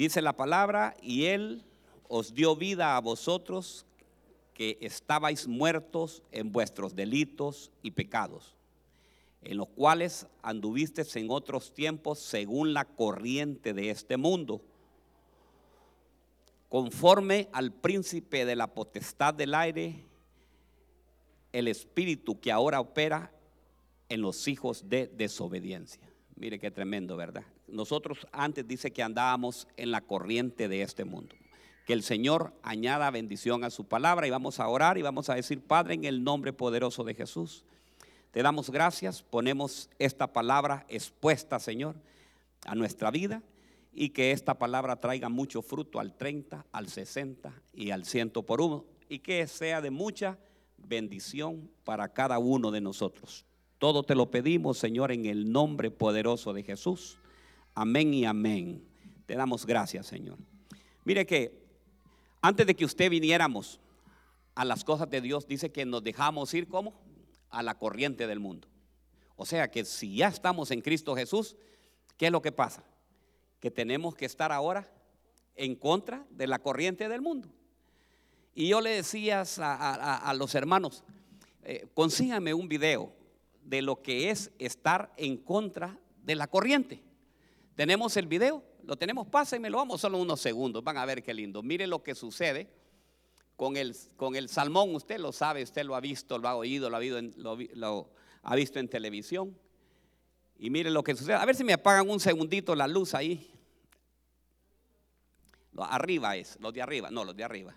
Dice la palabra, y Él os dio vida a vosotros que estabais muertos en vuestros delitos y pecados, en los cuales anduvisteis en otros tiempos según la corriente de este mundo, conforme al príncipe de la potestad del aire, el espíritu que ahora opera en los hijos de desobediencia. Mire qué tremendo, ¿verdad? Nosotros antes dice que andábamos en la corriente de este mundo. Que el Señor añada bendición a su palabra y vamos a orar y vamos a decir, Padre, en el nombre poderoso de Jesús, te damos gracias, ponemos esta palabra expuesta, Señor, a nuestra vida y que esta palabra traiga mucho fruto al 30, al 60 y al 100 por uno y que sea de mucha bendición para cada uno de nosotros. Todo te lo pedimos, Señor, en el nombre poderoso de Jesús. Amén y amén. Te damos gracias, Señor. Mire que antes de que usted viniéramos a las cosas de Dios, dice que nos dejamos ir como a la corriente del mundo. O sea que si ya estamos en Cristo Jesús, ¿qué es lo que pasa? Que tenemos que estar ahora en contra de la corriente del mundo. Y yo le decía a, los hermanos, eh, consígame un video de lo que es estar en contra de la corriente. Tenemos el video, lo tenemos, pásenme, lo vamos solo unos segundos, van a ver qué lindo. Mire lo que sucede con el, con el salmón, usted lo sabe, usted lo ha visto, lo ha oído, lo ha, lo ha visto en televisión. Y mire lo que sucede. A ver si me apagan un segundito la luz ahí. Arriba es, los de arriba, no, los de arriba.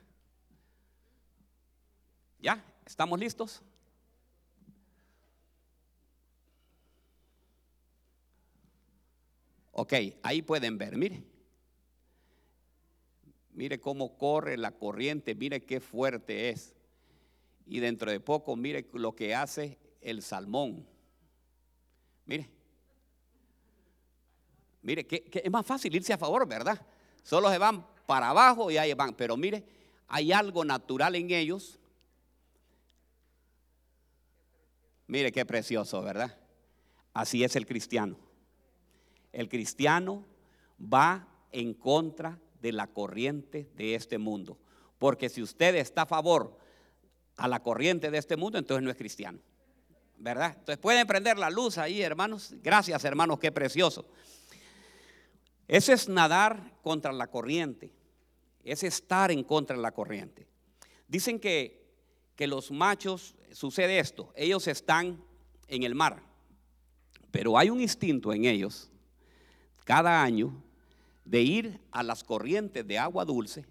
¿Ya? ¿Estamos listos? Ok, ahí pueden ver, mire. Mire cómo corre la corriente, mire qué fuerte es. Y dentro de poco, mire lo que hace el salmón. Mire. Mire, que, es más fácil irse a favor, ¿verdad? Solo se van para abajo y ahí van. Pero mire, hay algo natural en ellos Mire qué precioso, ¿verdad? Así es el cristiano. El cristiano va en contra de la corriente de este mundo. Porque si usted está a favor a la corriente de este mundo, entonces no es cristiano. ¿Verdad? Entonces pueden prender la luz ahí, hermanos. Gracias, hermanos, qué precioso. Ese es nadar contra la corriente. Es estar en contra de la corriente. Dicen que que los machos, sucede esto, ellos están en el mar, pero hay un instinto en ellos cada año de ir a las corrientes de agua dulce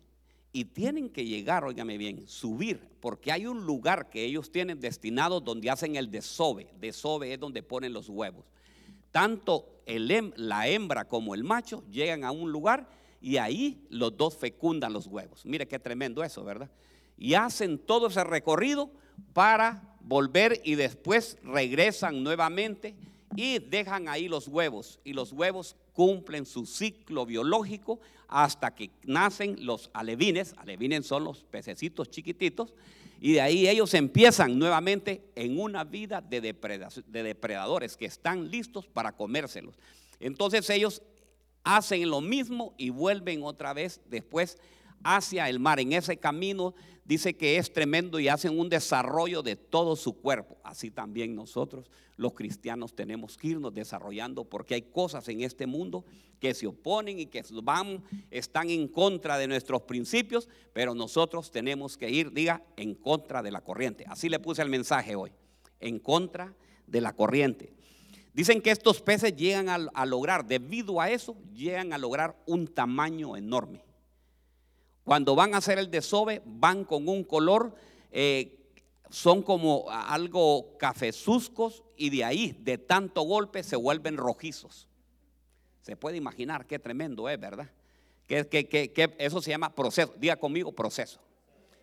y tienen que llegar, óigame bien, subir, porque hay un lugar que ellos tienen destinado donde hacen el desove. Desove es donde ponen los huevos. Tanto la hembra como el macho llegan a un lugar y ahí los dos fecundan los huevos. Mire qué tremendo eso, ¿verdad? y hacen todo ese recorrido para volver y después regresan nuevamente y dejan ahí los huevos y los huevos cumplen su ciclo biológico hasta que nacen los alevines, alevines son los pececitos chiquititos y de ahí ellos empiezan nuevamente en una vida de, de depredadores que están listos para comérselos. Entonces ellos hacen lo mismo y vuelven otra vez después hacia el mar. En ese camino dice que es tremendo y hacen un desarrollo de todo su cuerpo. Así también nosotros, los cristianos, tenemos que irnos desarrollando porque hay cosas en este mundo que se oponen y que van, están en contra de nuestros principios, pero nosotros tenemos que ir, diga, en contra de la corriente. Así le puse el mensaje hoy, en contra de la corriente. Dicen que estos peces llegan a, a lograr, debido a eso, llegan a lograr un tamaño enorme. Cuando van a hacer el desove, van con un color, eh, son como algo cafezuscos y de ahí, de tanto golpe, se vuelven rojizos. Se puede imaginar qué tremendo es, ¿verdad? Que, que, eso se llama proceso. Diga conmigo, proceso.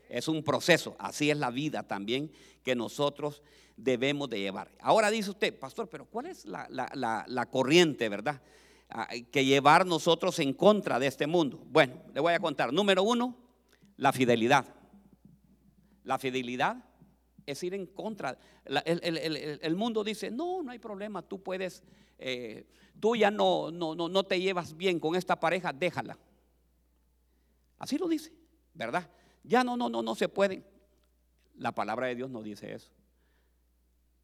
Es un proceso. Así es la vida también que nosotros debemos de llevar. Ahora dice usted, pastor, pero ¿cuál es la, la corriente, verdad? Que llevar nosotros en contra de este mundo? Bueno, le voy a contar. Número uno, la fidelidad. La fidelidad es ir en contra. el, mundo dice, no, no hay problema, tú puedes, eh, tú ya no, no, no, no te llevas bien con esta pareja, déjala. Así lo dice, ¿verdad? Ya no, no, no, no se pueden. La palabra de Dios no dice eso.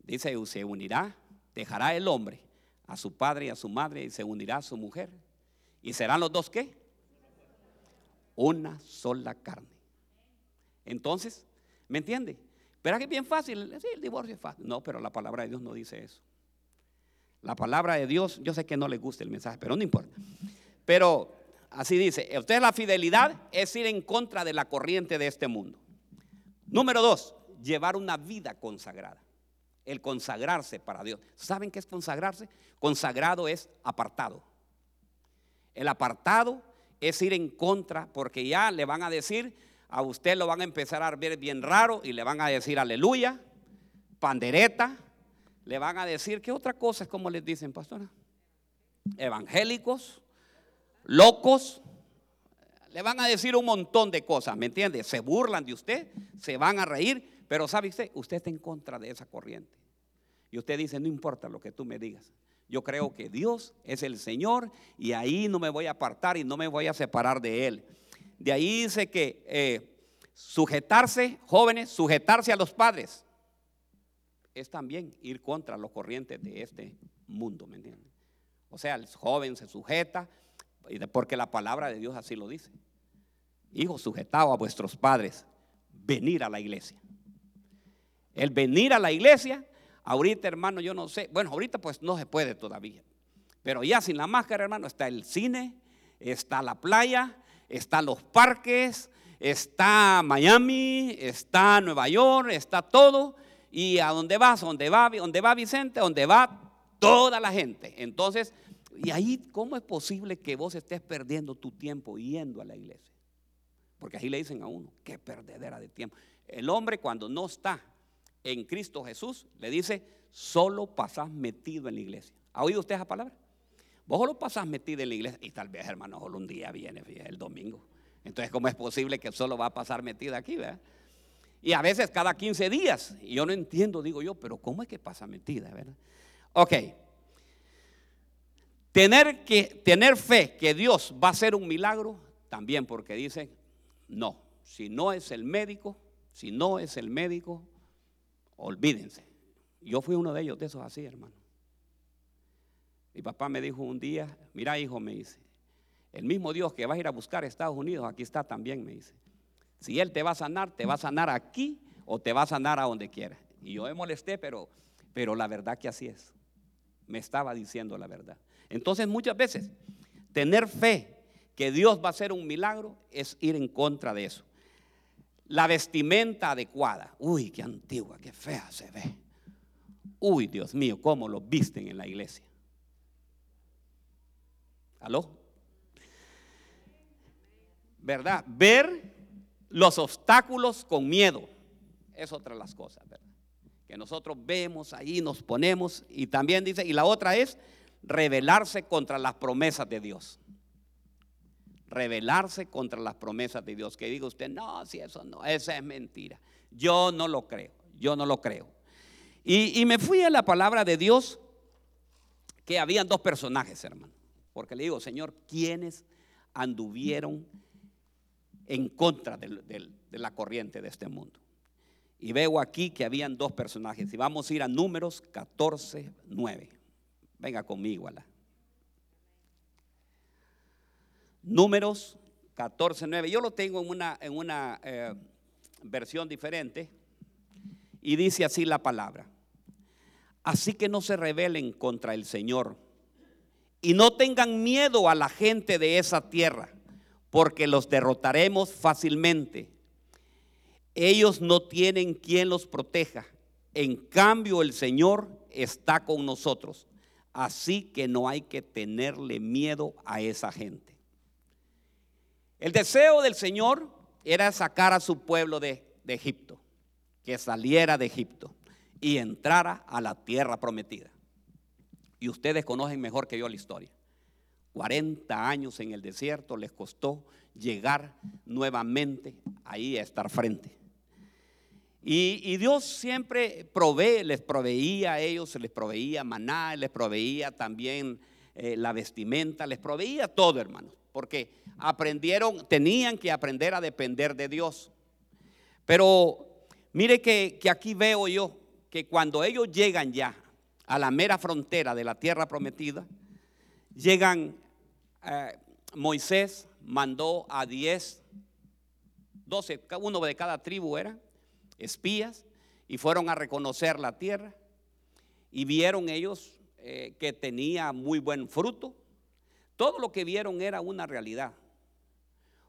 Dice, se unirá, dejará el hombre a su padre y a su madre y se unirá a su mujer. ¿Y serán los dos qué? Una sola carne. Entonces, ¿me entiende? Pero es bien fácil, sí, el divorcio es fácil. No, pero la palabra de Dios no dice eso. La palabra de Dios, yo sé que no le gusta el mensaje, pero no importa. Pero así dice, usted la fidelidad es ir en contra de la corriente de este mundo. Número dos, llevar una vida consagrada. El consagrarse para Dios. ¿Saben qué es consagrarse? Consagrado es apartado. El apartado es ir en contra porque ya le van a decir, a usted lo van a empezar a ver bien raro y le van a decir aleluya, pandereta, le van a decir, ¿qué otra cosa es como les dicen, pastora? Evangélicos, locos, le van a decir un montón de cosas, ¿me entiende? Se burlan de usted, se van a reír, pero ¿sabe usted? Usted está en contra de esa corriente. Y usted dice, no importa lo que tú me digas. Yo creo que Dios es el Señor y ahí no me voy a apartar y no me voy a separar de Él. De ahí dice que eh, sujetarse, jóvenes, sujetarse a los padres es también ir contra los corrientes de este mundo, ¿me entiendes? O sea, el joven se sujeta, porque la palabra de Dios así lo dice. Hijos, sujetados a vuestros padres, venir a la iglesia. El venir a la iglesia, ahorita hermano, yo no sé, bueno, ahorita pues no se puede todavía, pero ya sin la máscara, hermano, está el cine, está la playa, están los parques, está Miami, está Nueva York, está todo. Y a dónde vas, donde va, donde va Vicente, donde va toda la gente. Entonces, y ahí, ¿cómo es posible que vos estés perdiendo tu tiempo yendo a la iglesia? Porque ahí le dicen a uno, qué perdedera de tiempo. El hombre cuando no está en Cristo Jesús, le dice, solo pasás metido en la iglesia. ¿Ha oído usted esa palabra? Vos solo pasás metido en la iglesia y tal vez, hermano, solo un día viene, el domingo. Entonces, ¿cómo es posible que solo va a pasar metido aquí, verdad? Y a veces cada 15 días. Y yo no entiendo, digo yo, pero ¿cómo es que pasa mentira, verdad? Ok. Tener, que, tener fe que Dios va a hacer un milagro, también porque dice, no, si no es el médico, si no es el médico, olvídense. Yo fui uno de ellos, de esos así, hermano. Mi papá me dijo un día, mira hijo, me dice, el mismo Dios que vas a ir a buscar a Estados Unidos, aquí está también, me dice. Si Él te va a sanar, te va a sanar aquí o te va a sanar a donde quiera. Y yo me molesté, pero, pero la verdad que así es. Me estaba diciendo la verdad. Entonces muchas veces tener fe que Dios va a hacer un milagro es ir en contra de eso. La vestimenta adecuada. Uy, qué antigua, qué fea se ve. Uy, Dios mío, cómo lo visten en la iglesia. ¿Aló? ¿Verdad? Ver los obstáculos con miedo. Es otra de las cosas, ¿verdad? Que nosotros vemos ahí, nos ponemos y también dice, y la otra es rebelarse contra las promesas de Dios. Rebelarse contra las promesas de Dios. Que diga usted, no, si eso no, esa es mentira. Yo no lo creo, yo no lo creo. Y, me fui a la palabra de Dios que habían dos personajes, hermano. Porque le digo, Señor, ¿quiénes anduvieron? en contra de, la corriente de este mundo. Y veo aquí que habían dos personajes. Y vamos a ir a números 14, 9. Venga conmigo, la Números 14, 9. Yo lo tengo en una, en una eh, versión diferente. Y dice así la palabra. Así que no se rebelen contra el Señor. Y no tengan miedo a la gente de esa tierra porque los derrotaremos fácilmente. Ellos no tienen quien los proteja. En cambio, el Señor está con nosotros. Así que no hay que tenerle miedo a esa gente. El deseo del Señor era sacar a su pueblo de, Egipto, que saliera de Egipto y entrara a la tierra prometida. Y ustedes conocen mejor que yo la historia. 40 años en el desierto les costó llegar nuevamente ahí a estar frente. Y, Dios siempre provee, les proveía a ellos, les proveía maná, les proveía también eh, la vestimenta, les proveía todo, hermanos. Porque aprendieron, tenían que aprender a depender de Dios. Pero mire que, aquí veo yo que cuando ellos llegan ya a la mera frontera de la tierra prometida, llegan, eh, Moisés mandó a 10, 12, uno de cada tribu era, espías, y fueron a reconocer la tierra y vieron ellos eh, que tenía muy buen fruto. Todo lo que vieron era una realidad.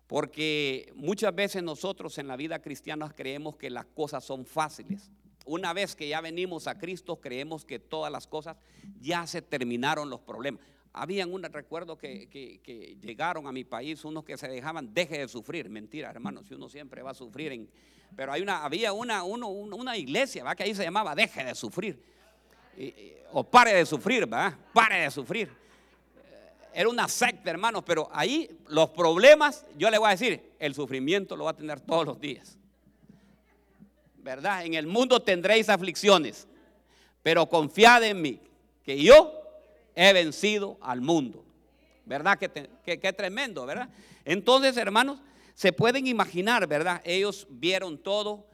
Porque muchas veces nosotros en la vida cristiana creemos que las cosas son fáciles. Una vez que ya venimos a Cristo, creemos que todas las cosas ya se terminaron los problemas. Habían un recuerdo que, llegaron a mi país unos que se dejaban, deje de sufrir. Mentira, hermano, si uno siempre va a sufrir. En, pero hay una, había una, una iglesia ¿va? que ahí se llamaba Deje de sufrir. o pare de sufrir, ¿va? Pare de sufrir. Era una secta, hermanos, pero ahí los problemas, yo le voy a decir, el sufrimiento lo va a tener todos los días. ¿Verdad? En el mundo tendréis aflicciones, pero confiad en mí, que yo he vencido al mundo. ¿Verdad? Que, tremendo, ¿verdad? Entonces, hermanos, se pueden imaginar, ¿verdad? Ellos vieron todo,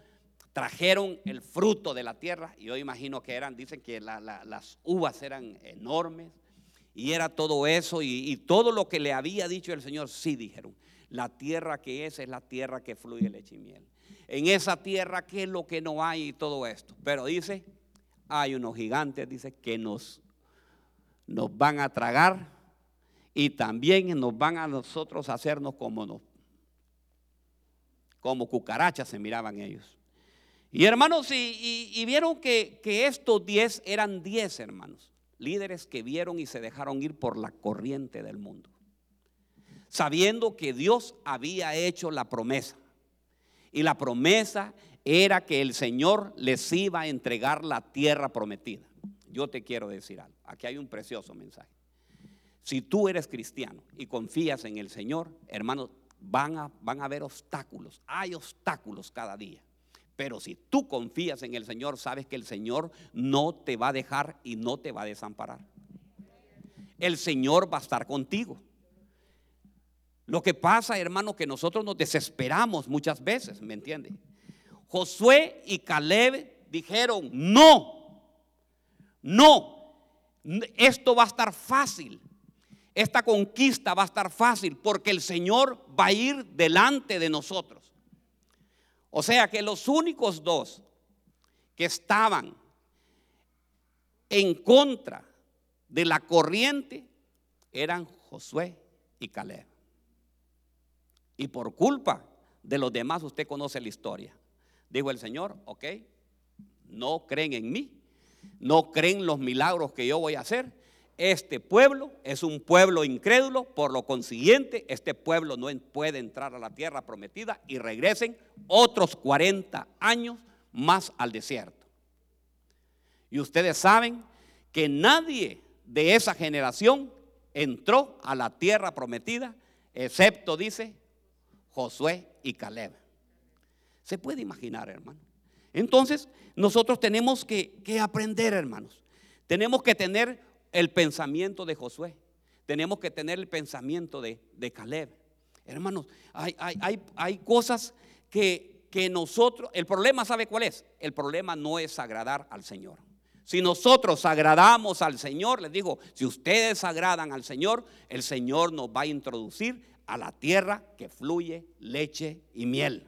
trajeron el fruto de la tierra, y yo imagino que eran, dicen que las uvas eran enormes, y era todo eso y, todo lo que le había dicho el Señor, sí dijeron. La tierra que es es la tierra que fluye leche y miel. En esa tierra, ¿qué es lo que no hay y todo esto? Pero dice, hay unos gigantes, dice, que nos, nos van a tragar y también nos van a nosotros hacernos como nos, como cucarachas se miraban ellos. Y hermanos, y, vieron que, que estos diez eran diez hermanos líderes que vieron y se dejaron ir por la corriente del mundo, sabiendo que Dios había hecho la promesa. Y la promesa era que el Señor les iba a entregar la tierra prometida. Yo te quiero decir algo, aquí hay un precioso mensaje. Si tú eres cristiano y confías en el Señor, hermanos, van a, van a haber obstáculos, hay obstáculos cada día. Pero si tú confías en el Señor, sabes que el Señor no te va a dejar y no te va a desamparar. El Señor va a estar contigo. Lo que pasa, hermano, que nosotros nos desesperamos muchas veces, ¿me entiende? Josué y Caleb dijeron, no, no, esto va a estar fácil. Esta conquista va a estar fácil porque el Señor va a ir delante de nosotros. O sea que los únicos dos que estaban en contra de la corriente eran Josué y Caleb. Y por culpa de los demás, usted conoce la historia. Dijo el Señor, ok, no creen en mí, no creen los milagros que yo voy a hacer, este pueblo es un pueblo incrédulo, por lo consiguiente, este pueblo no puede entrar a la tierra prometida y regresen otros 40 años más al desierto. Y ustedes saben que nadie de esa generación entró a la tierra prometida, excepto, dice, Josué y Caleb. Se puede imaginar, hermano. Entonces, nosotros tenemos que, que aprender, hermanos. Tenemos que tener el pensamiento de Josué. Tenemos que tener el pensamiento de, Caleb. Hermanos, hay, hay, cosas que, que nosotros, el problema sabe cuál es. El problema no es agradar al Señor. Si nosotros agradamos al Señor, les digo, si ustedes agradan al Señor, el Señor nos va a introducir a la tierra que fluye leche y miel.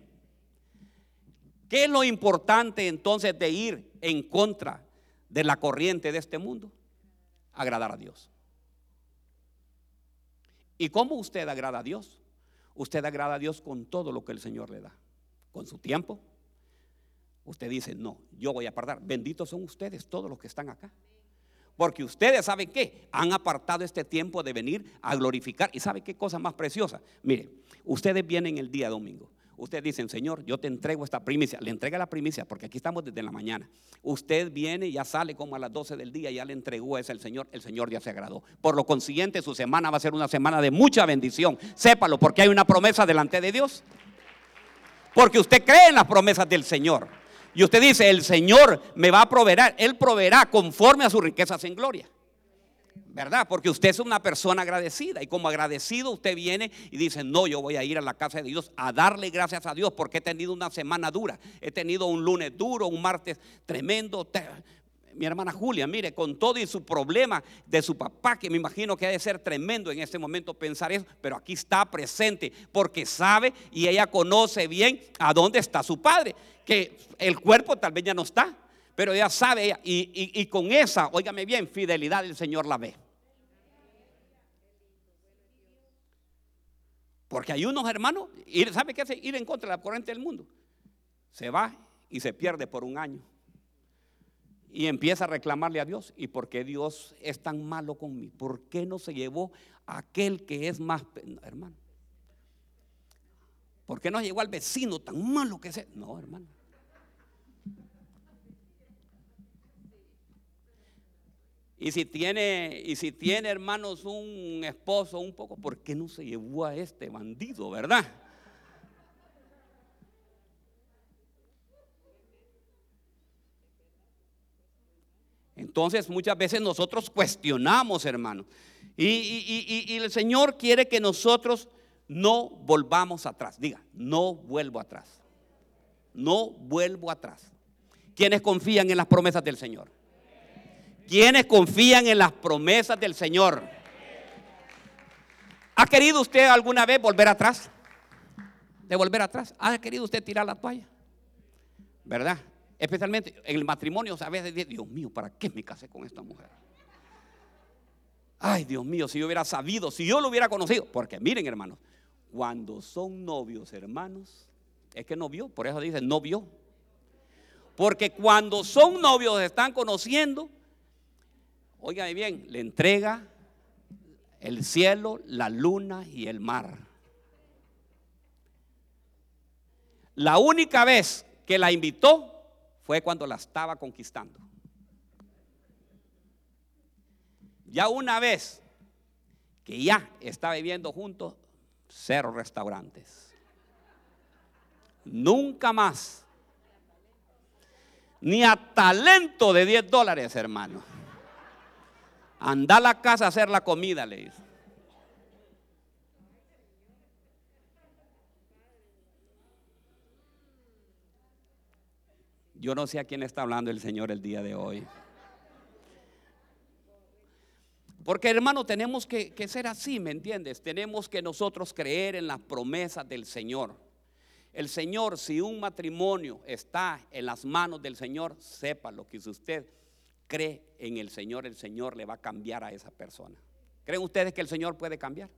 ¿Qué es lo importante entonces de ir en contra de la corriente de este mundo? Agradar a Dios. ¿Y cómo usted agrada a Dios? Usted agrada a Dios con todo lo que el Señor le da. Con su tiempo. Usted dice, no, yo voy a apartar. Benditos son ustedes, todos los que están acá. Porque ustedes saben qué, han apartado este tiempo de venir a glorificar. ¿Y sabe qué cosa más preciosa? Mire, ustedes vienen el día domingo. Ustedes dicen, Señor, yo te entrego esta primicia. Le entrega la primicia porque aquí estamos desde la mañana. Usted viene ya sale como a las 12 del día, ya le entregó ese al Señor. El Señor ya se agradó. Por lo consiguiente, su semana va a ser una semana de mucha bendición. Sépalo, porque hay una promesa delante de Dios. Porque usted cree en las promesas del Señor. Y usted dice, el Señor me va a proveer. Él proveerá conforme a sus riquezas en gloria. ¿Verdad? Porque usted es una persona agradecida y como agradecido usted viene y dice, no, yo voy a ir a la casa de Dios a darle gracias a Dios porque he tenido una semana dura, he tenido un lunes duro, un martes tremendo. Mi hermana Julia, mire, con todo y su problema de su papá, que me imagino que ha de ser tremendo en este momento pensar eso, pero aquí está presente porque sabe y ella conoce bien a dónde está su padre, que el cuerpo tal vez ya no está, pero ella sabe y, y con esa, óigame bien, fidelidad el Señor la ve. Porque hay unos hermanos, ¿sabe qué hace? Ir en contra de la corriente del mundo. Se va y se pierde por un año. Y empieza a reclamarle a Dios. ¿Y por qué Dios es tan malo conmigo? ¿Por qué no se llevó a aquel que es más, hermano? ¿Por qué no llegó al vecino tan malo que es? No, hermano. Y si tiene, y si tiene hermanos un esposo un poco, ¿por qué no se llevó a este bandido, verdad? Entonces muchas veces nosotros cuestionamos, hermanos. Y, y, el Señor quiere que nosotros no volvamos atrás. Diga, no vuelvo atrás. No vuelvo atrás. ¿Quiénes confían en las promesas del Señor? Quienes confían en las promesas del Señor. ¿Ha querido usted alguna vez volver atrás? De volver atrás. ¿Ha querido usted tirar la toalla? ¿Verdad? Especialmente en el matrimonio, a veces Dios mío, ¿para qué me casé con esta mujer? Ay, Dios mío, si yo hubiera sabido, si yo lo hubiera conocido. Porque miren, hermanos, cuando son novios, hermanos, es que no vio, por eso dice no vio. Porque cuando son novios, están conociendo, Óigame bien, le entrega el cielo, la luna y el mar. La única vez que la invitó fue cuando la estaba conquistando. Ya una vez que ya está viviendo juntos, cero restaurantes. Nunca más. Ni a talento de 10 dólares, hermano. Anda a la casa a hacer la comida, le dice. Yo no sé a quién está hablando el Señor el día de hoy. Porque hermano, tenemos que, ser así, ¿me entiendes? Tenemos que nosotros creer en las promesas del Señor. El Señor, si un matrimonio está en las manos del Señor, sepa lo que es usted cree en el Señor, el Señor le va a cambiar a esa persona. ¿Creen ustedes que el Señor puede cambiar?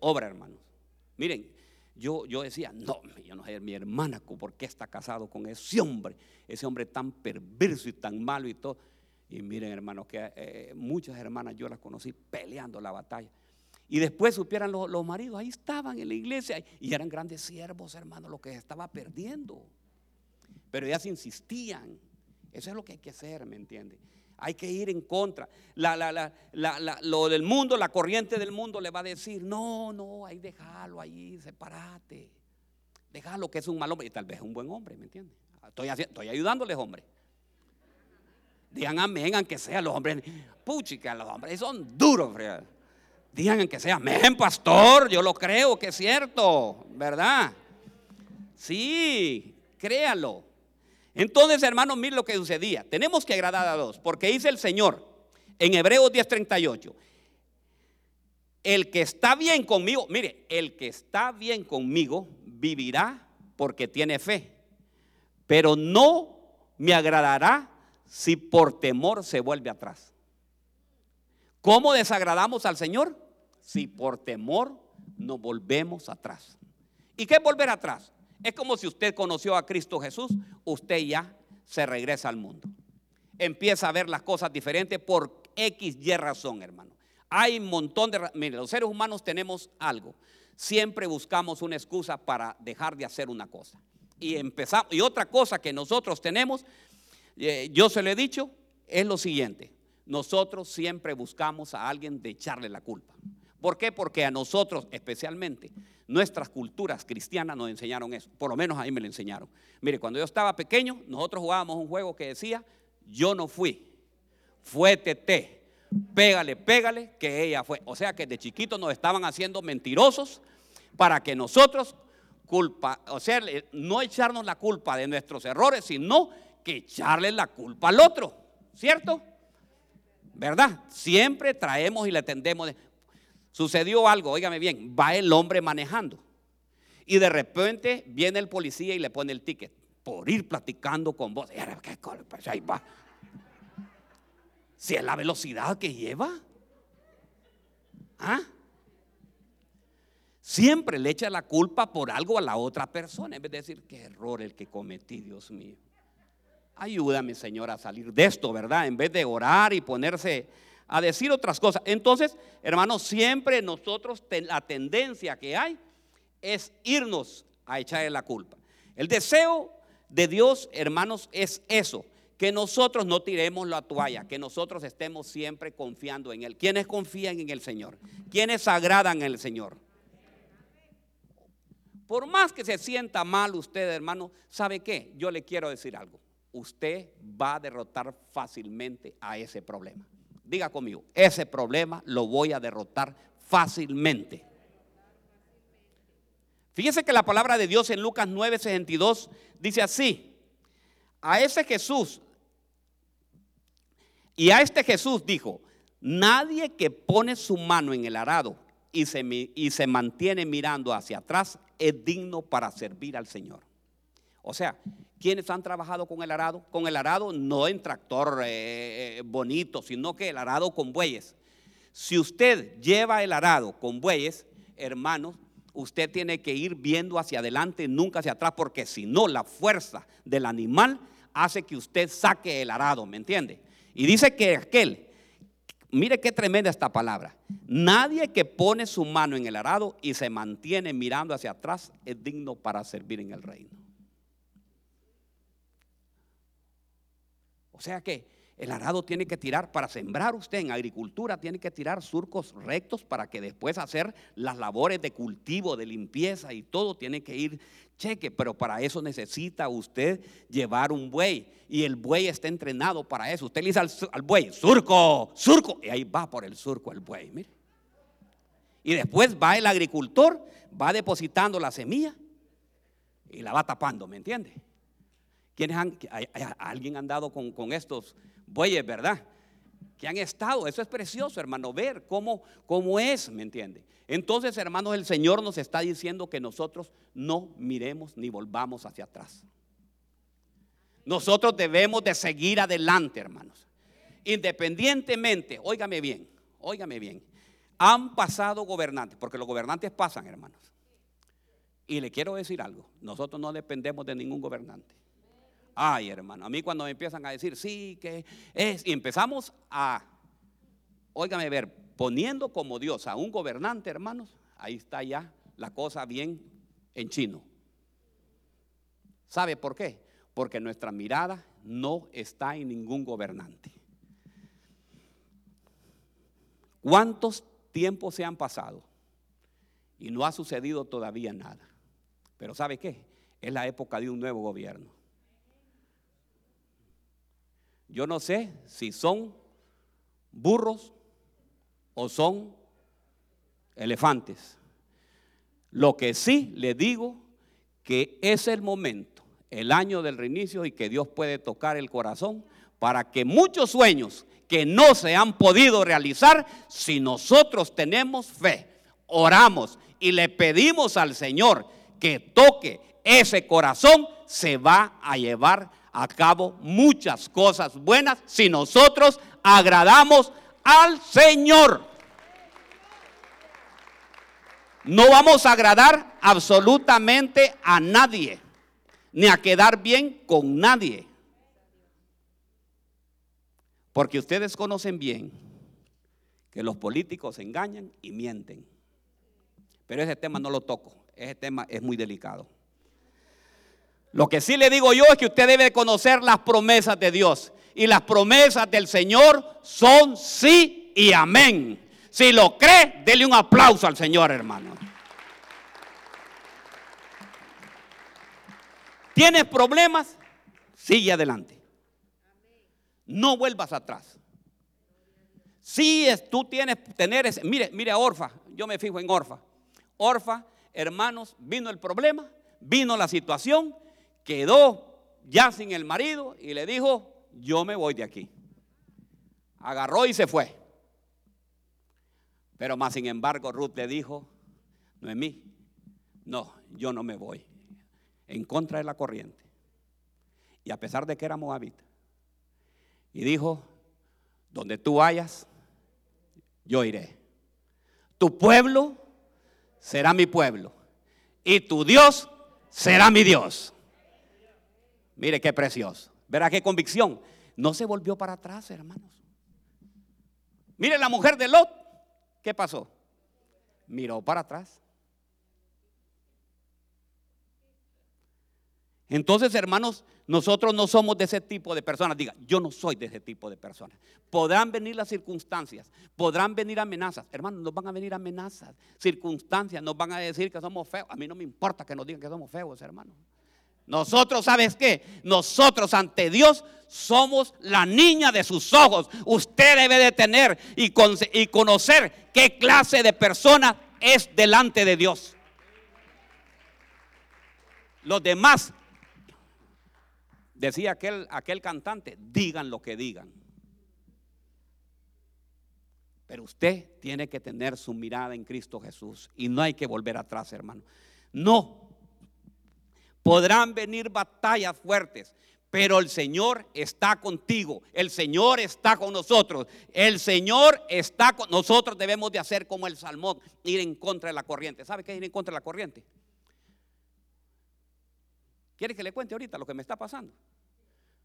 Obra, hermanos. Miren, yo, yo decía, no, yo no sé, mi hermana, ¿por qué está casado con ese hombre? Ese hombre tan perverso y tan malo y todo. Y miren, hermanos, que eh, muchas hermanas yo las conocí peleando la batalla. Y después supieran los, los, maridos, ahí estaban en la iglesia y eran grandes siervos, hermanos, lo que estaba perdiendo. Pero ellas insistían. Eso es lo que hay que hacer, ¿me entiende? Hay que ir en contra. lo del mundo, la corriente del mundo le va a decir, no, no, ahí déjalo ahí, sepárate. Déjalo que es un mal hombre y tal vez es un buen hombre, ¿me entiende? Estoy, estoy ayudándoles, hombre. Digan amén, aunque sea los hombres. Puchica, los hombres son duros, Digan que sea amén, pastor. Yo lo creo que es cierto, ¿verdad? Sí, créalo. Entonces, hermanos, miren lo que sucedía. Tenemos que agradar a Dios, porque dice el Señor en Hebreos 10:38, el que está bien conmigo, mire, el que está bien conmigo vivirá porque tiene fe, pero no me agradará si por temor se vuelve atrás. ¿Cómo desagradamos al Señor? Si por temor nos volvemos atrás. ¿Y qué es volver atrás? Es como si usted conoció a Cristo Jesús, usted ya se regresa al mundo. Empieza a ver las cosas diferentes por X y razón, hermano. Hay un montón de... Mire, los seres humanos tenemos algo. Siempre buscamos una excusa para dejar de hacer una cosa. Y. Y otra cosa que nosotros tenemos, eh, yo se lo he dicho, es lo siguiente. Nosotros siempre buscamos a alguien de echarle la culpa. ¿Por qué? Porque a nosotros especialmente Nuestras culturas cristianas nos enseñaron eso, por lo menos ahí me lo enseñaron. Mire, cuando yo estaba pequeño, nosotros jugábamos un juego que decía, yo no fui, fue Tete, Pégale, pégale, que ella fue. O sea que de chiquitos nos estaban haciendo mentirosos para que nosotros culpa, o sea, no echarnos la culpa de nuestros errores, sino que echarle la culpa al otro, ¿cierto? ¿Verdad? Siempre traemos y le tendemos. Sucedió algo, óigame bien, va el hombre manejando y de repente viene el policía y le pone el ticket por ir platicando con vos. Pues ahí va. Si es la velocidad que lleva. ¿Ah? Siempre le echa la culpa por algo a la otra persona en vez de decir, qué error el que cometí, Dios mío. Ayúdame, Señor, a salir de esto, ¿verdad? En vez de orar y ponerse a decir otras cosas. Entonces, hermanos, siempre nosotros la tendencia que hay es irnos a echarle la culpa. El deseo de Dios, hermanos, es eso, que nosotros no tiremos la toalla, que nosotros estemos siempre confiando en Él. ¿Quiénes confían en el Señor? ¿Quiénes agradan al Señor? Por más que se sienta mal usted, hermano, ¿sabe qué? Yo le quiero decir algo. Usted va a derrotar fácilmente a ese problema. Diga conmigo, ese problema lo voy a derrotar fácilmente. Fíjese que la palabra de Dios en Lucas 9:62 dice así: A ese Jesús, y a este Jesús dijo: Nadie que pone su mano en el arado y se, y se mantiene mirando hacia atrás es digno para servir al Señor. O sea, ¿quiénes han trabajado con el arado? Con el arado no en tractor eh, eh, bonito, sino que el arado con bueyes. Si usted lleva el arado con bueyes, hermanos, usted tiene que ir viendo hacia adelante, nunca hacia atrás, porque si no, la fuerza del animal hace que usted saque el arado, ¿me entiende? Y dice que aquel, mire qué tremenda esta palabra, nadie que pone su mano en el arado y se mantiene mirando hacia atrás es digno para servir en el reino. Sea que el arado tiene que tirar para sembrar usted en agricultura, tiene que tirar surcos rectos para que después hacer las labores de cultivo, de limpieza y todo tiene que ir cheque, pero para eso necesita usted llevar un buey y el buey está entrenado para eso. Usted le dice al, buey, surco, surco, y ahí va por el surco el buey, mire. Y después va el agricultor, va depositando la semilla y la va tapando, ¿me entiende? ¿Quiénes han, alguien han dado con, con estos bueyes, ¿verdad? Que han estado. Eso es precioso, hermano, ver cómo, cómo es, ¿me entiende? Entonces, hermanos, el Señor nos está diciendo que nosotros no miremos ni volvamos hacia atrás. Nosotros debemos de seguir adelante, hermanos. Independientemente, óigame bien, óigame bien. Han pasado gobernantes, porque los gobernantes pasan, hermanos. Y le quiero decir algo, nosotros no dependemos de ningún gobernante. Ay, hermano, a mí cuando me empiezan a decir, sí, que es, y empezamos a, óigame ver, poniendo como Dios a un gobernante, hermanos, ahí está ya la cosa bien en chino. ¿Sabe por qué? Porque nuestra mirada no está en ningún gobernante. ¿Cuántos tiempos se han pasado? Y no ha sucedido todavía nada. Pero ¿sabe qué? Es la época de un nuevo gobierno. Yo no sé si son burros o son elefantes. Lo que sí le digo que es el momento, el año del reinicio y que Dios puede tocar el corazón para que muchos sueños que no se han podido realizar, si nosotros tenemos fe, oramos y le pedimos al Señor que toque ese corazón, se va a llevar a cabo muchas cosas buenas si nosotros agradamos al Señor. No vamos a agradar absolutamente a nadie, ni a quedar bien con nadie. Porque ustedes conocen bien que los políticos engañan y mienten. Pero ese tema no lo toco, ese tema es muy delicado. Lo que sí le digo yo es que usted debe conocer las promesas de Dios. Y las promesas del Señor son sí y amén. Si lo cree, dele un aplauso al Señor, hermano. ¿Tienes problemas? Sigue adelante. No vuelvas atrás. Si es, tú tienes tener mire, mire a Orfa, yo me fijo en Orfa. Orfa, hermanos, vino el problema, vino la situación, quedó ya sin el marido y le dijo, yo me voy de aquí. Agarró y se fue. Pero más sin embargo Ruth le dijo, no es mí, no, yo no me voy. En contra de la corriente. Y a pesar de que era moabita. Y dijo, donde tú vayas, yo iré. Tu pueblo será mi pueblo y tu Dios será mi Dios. Mire qué precioso. Verá qué convicción. No se volvió para atrás, hermanos. Mire la mujer de Lot. ¿Qué pasó? Miró para atrás. Entonces, hermanos, nosotros no somos de ese tipo de personas. Diga, yo no soy de ese tipo de personas. Podrán venir las circunstancias, podrán venir amenazas. Hermanos, nos van a venir amenazas, circunstancias, nos van a decir que somos feos. A mí no me importa que nos digan que somos feos, hermanos. Nosotros, ¿sabes qué? Nosotros ante Dios somos la niña de sus ojos. Usted debe de tener y, y conocer qué clase de persona es delante de Dios. Los demás Decía aquel, aquel cantante, digan lo que digan. Pero usted tiene que tener su mirada en Cristo Jesús y no hay que volver atrás, hermano. No. Podrán venir batallas fuertes, pero el Señor está contigo. El Señor está con nosotros. El Señor está con nosotros. Debemos de hacer como el salmón, ir en contra de la corriente. ¿Sabe qué es ir en contra de la corriente? ¿Quiere que le cuente ahorita lo que me está pasando?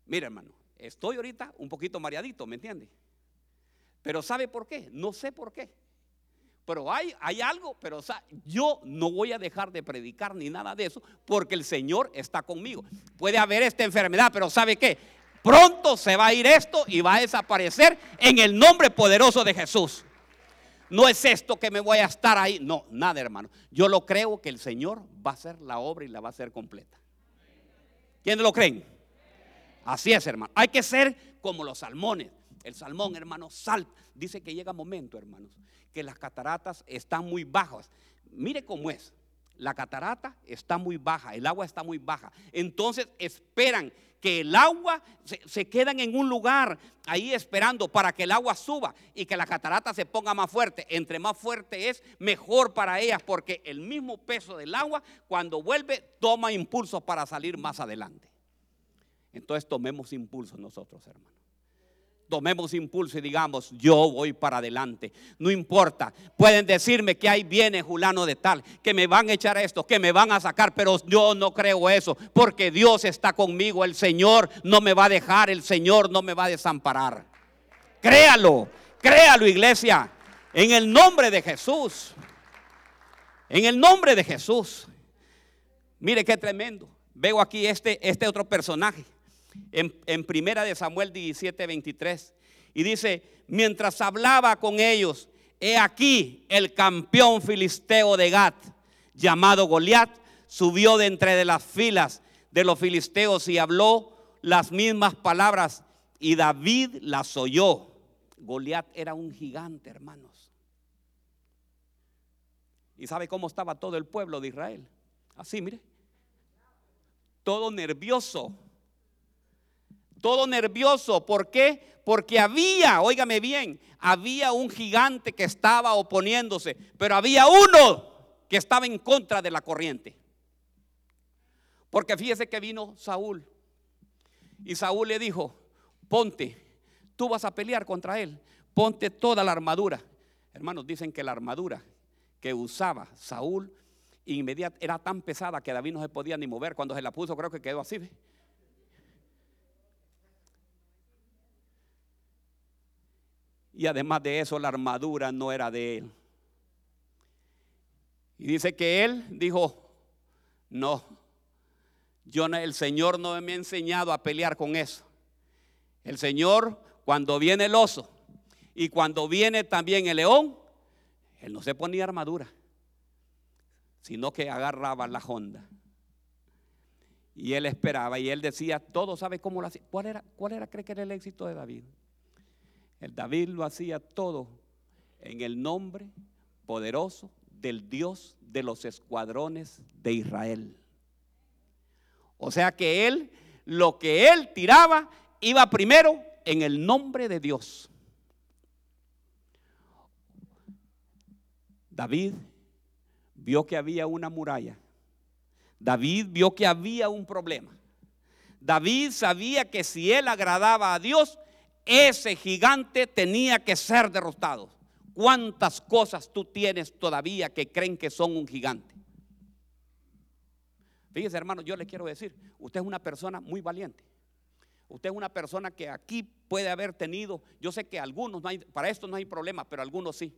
Mira, hermano, estoy ahorita un poquito mareadito, ¿me entiende? Pero ¿sabe por qué? No sé por qué. Pero hay, hay algo, pero yo no voy a dejar de predicar ni nada de eso porque el Señor está conmigo. Puede haber esta enfermedad, pero ¿sabe qué? Pronto se va a ir esto y va a desaparecer en el nombre poderoso de Jesús. No es esto que me voy a estar ahí. No, nada, hermano. Yo lo creo que el Señor va a hacer la obra y la va a hacer completa. ¿Quiénes lo creen? Así es, hermano. Hay que ser como los salmones. El salmón, hermano, salta. Dice que llega momento, hermanos, que las cataratas están muy bajas. Mire cómo es. La catarata está muy baja, el agua está muy baja. Entonces esperan que el agua se, se, quedan en un lugar ahí esperando para que el agua suba y que la catarata se ponga más fuerte. Entre más fuerte es, mejor para ellas porque el mismo peso del agua cuando vuelve toma impulso para salir más adelante. Entonces tomemos impulso nosotros, hermanos. Tomemos impulso y digamos, yo voy para adelante. No importa. Pueden decirme que ahí viene Julano de tal, que me van a echar esto, que me van a sacar, pero yo no creo eso, porque Dios está conmigo. El Señor no me va a dejar, el Señor no me va a desamparar. Créalo, créalo, iglesia. En el nombre de Jesús. En el nombre de Jesús. Mire qué tremendo. Veo aquí este, este otro personaje en, primera de Samuel 17, 23. Y dice, mientras hablaba con ellos, he aquí el campeón filisteo de Gat, llamado Goliat, subió de entre de las filas de los filisteos y habló las mismas palabras y David las oyó. Goliat era un gigante, hermanos. ¿Y sabe cómo estaba todo el pueblo de Israel? Así, mire. Todo nervioso todo nervioso. ¿Por qué? Porque había, óigame bien, había un gigante que estaba oponiéndose, pero había uno que estaba en contra de la corriente. Porque fíjese que vino Saúl y Saúl le dijo, ponte, tú vas a pelear contra él, ponte toda la armadura. Hermanos, dicen que la armadura que usaba Saúl era tan pesada que David no se podía ni mover. Cuando se la puso, creo que quedó así. Y además de eso, la armadura no era de él. Y dice que él dijo, no, yo el Señor no me ha enseñado a pelear con eso. El Señor, cuando viene el oso y cuando viene también el león, él no se ponía armadura, sino que agarraba la honda. Y él esperaba y él decía, todo sabe cómo lo hacía. ¿Cuál era, cuál era, cree que era el éxito de David? El David lo hacía todo en el nombre poderoso del Dios de los escuadrones de Israel. O sea que él, lo que él tiraba, iba primero en el nombre de Dios. David vio que había una muralla. David vio que había un problema. David sabía que si él agradaba a Dios, ese gigante tenía que ser derrotado. ¿Cuántas cosas tú tienes todavía que creen que son un gigante? Fíjese, hermano, yo le quiero decir, usted es una persona muy valiente. Usted es una persona que aquí puede haber tenido, yo sé que algunos, para esto no hay problema, pero algunos sí,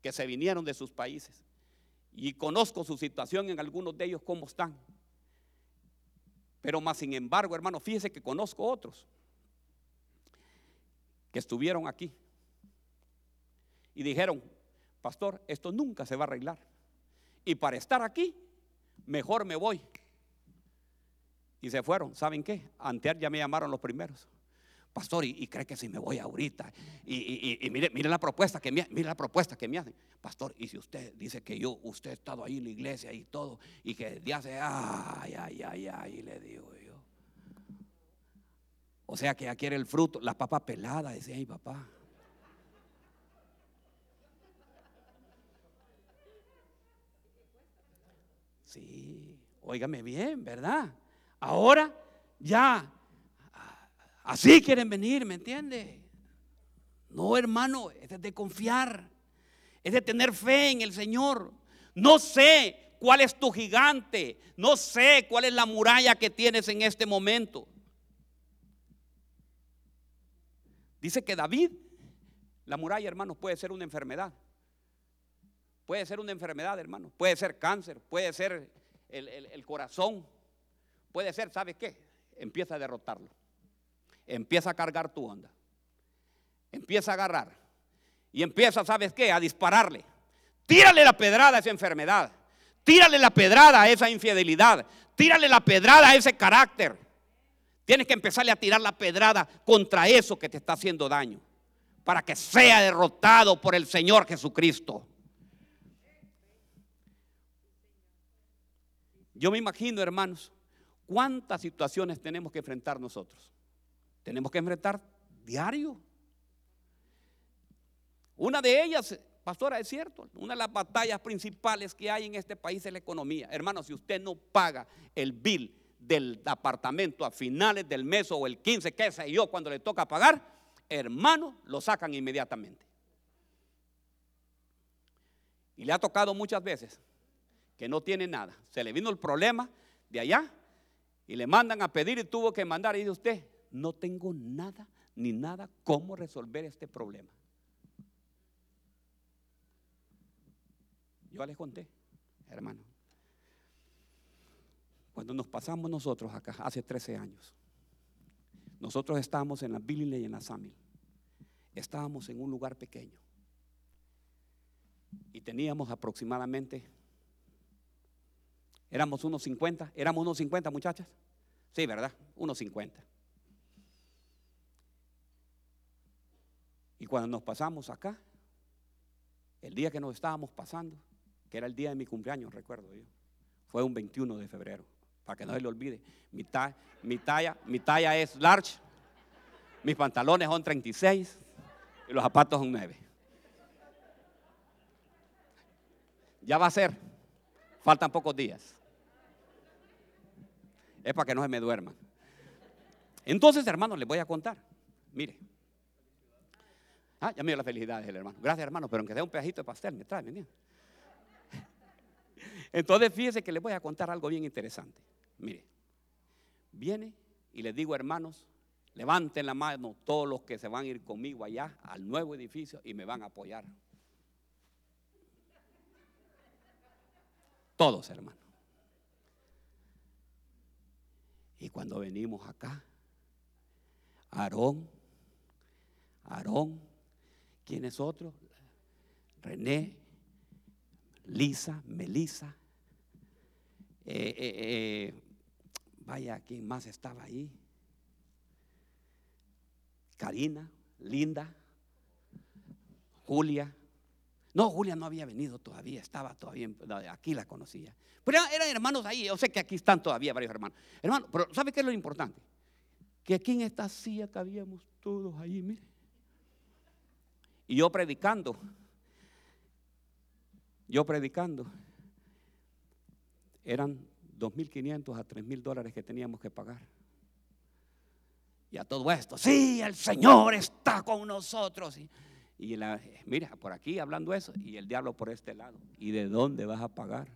que se vinieron de sus países. Y conozco su situación en algunos de ellos, cómo están. Pero más sin embargo, hermano, fíjese que conozco otros estuvieron aquí y dijeron, pastor, esto nunca se va a arreglar. Y para estar aquí, mejor me voy. Y se fueron. ¿Saben qué? Antear ya me llamaron los primeros. Pastor, y, cree que si me voy ahorita. Y, mire, mire la propuesta que me, mire la propuesta que me hacen. Pastor, y si usted dice que yo, usted ha estado ahí en la iglesia y todo, y que ya hace, ay, ay, ay, le digo. O sea que ya quiere el fruto, la papa pelada, decía, ay papá. Sí, óigame bien, ¿verdad? Ahora ya, así quieren venir, ¿me entiende? No, hermano, es de confiar, es de tener fe en el Señor. No sé cuál es tu gigante, no sé cuál es la muralla que tienes en este momento. Dice que David, la muralla, hermanos, puede ser una enfermedad. Puede ser una enfermedad, hermano. Puede ser cáncer, puede ser el, corazón. Puede ser, ¿sabes qué? Empieza a derrotarlo. Empieza a cargar tu onda. Empieza a agarrar. Y empieza, ¿sabes qué? A dispararle. Tírale la pedrada a esa enfermedad. Tírale la pedrada a esa infidelidad. Tírale la pedrada a ese carácter. Tienes que empezarle a tirar la pedrada contra eso que te está haciendo daño. Para que sea derrotado por el Señor Jesucristo. Yo me imagino, hermanos, cuántas situaciones tenemos que enfrentar nosotros. Tenemos que enfrentar diario. Una de ellas, pastora, es cierto, una de las batallas principales que hay en este país es la economía. Hermano, si usted no paga el bill del apartamento a finales del mes o el 15, qué sé yo, cuando le toca pagar, hermano, lo sacan inmediatamente. Y le ha tocado muchas veces que no tiene nada. Se le vino el problema de allá y le mandan a pedir y tuvo que mandar y dice usted, no tengo nada ni nada cómo resolver este problema. Yo les conté, hermano, cuando nos pasamos nosotros acá, hace 13 años, nosotros estábamos en la Billy y en la Samil, estábamos en un lugar pequeño y teníamos aproximadamente Éramos unos 50, éramos unos 50 muchachas. Sí, ¿verdad? Unos 50. Y cuando nos pasamos acá, el día que nos estábamos pasando, que era el día de mi cumpleaños, recuerdo yo, fue un 21 de febrero, para que no se le olvide. Mi, mi, talla, mi es large, mis pantalones son 36 y los zapatos son 9. Ya va a ser, faltan pocos días es para que no se me duerman. Entonces, hermanos, les voy a contar. Mire. Ah, ya me dio la felicidad el hermano. Gracias, hermano, pero aunque sea un pedacito de pastel, me trae, ¿me Entonces, fíjese que les voy a contar algo bien interesante. Mire, viene y les digo, hermanos, levanten la mano todos los que se van a ir conmigo allá al nuevo edificio y me van a apoyar. Todos, hermanos. Y cuando venimos acá, Aarón, Aarón, ¿quién es otro? René, Lisa, Melisa, eh, eh, eh, vaya, ¿quién más estaba ahí? Karina, Linda, Julia. No, Julia no había venido todavía, estaba todavía, aquí la conocía. Pero eran hermanos ahí, yo sé que aquí están todavía varios hermanos. Hermano, pero ¿sabe qué es lo importante? Que aquí en esta silla cabíamos todos ahí, mire. Y yo predicando, yo predicando, eran 2.500 a 3.000 dólares que teníamos que pagar. Y a todo esto, sí, el Señor está con nosotros. Y, mira, por aquí hablando eso, y el diablo por este lado. ¿Y de dónde vas a pagar?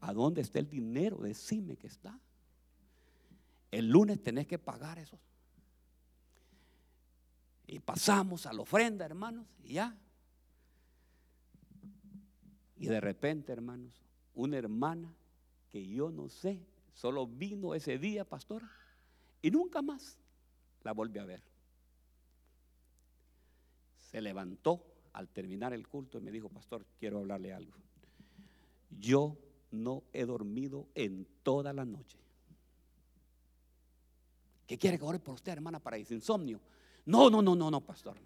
¿A dónde está el dinero? Decime que está. El lunes tenés que pagar eso. Y pasamos a la ofrenda, hermanos, y ya. Y de repente, hermanos, una hermana que yo no sé, solo vino ese día, pastor, y nunca más la volví a ver. Se levantó al terminar el culto y me dijo, pastor, quiero hablarle algo. Yo no he dormido en toda la noche. ¿Qué quiere que ore por usted, hermana, para ese insomnio? No, no, no, no, no, pastor.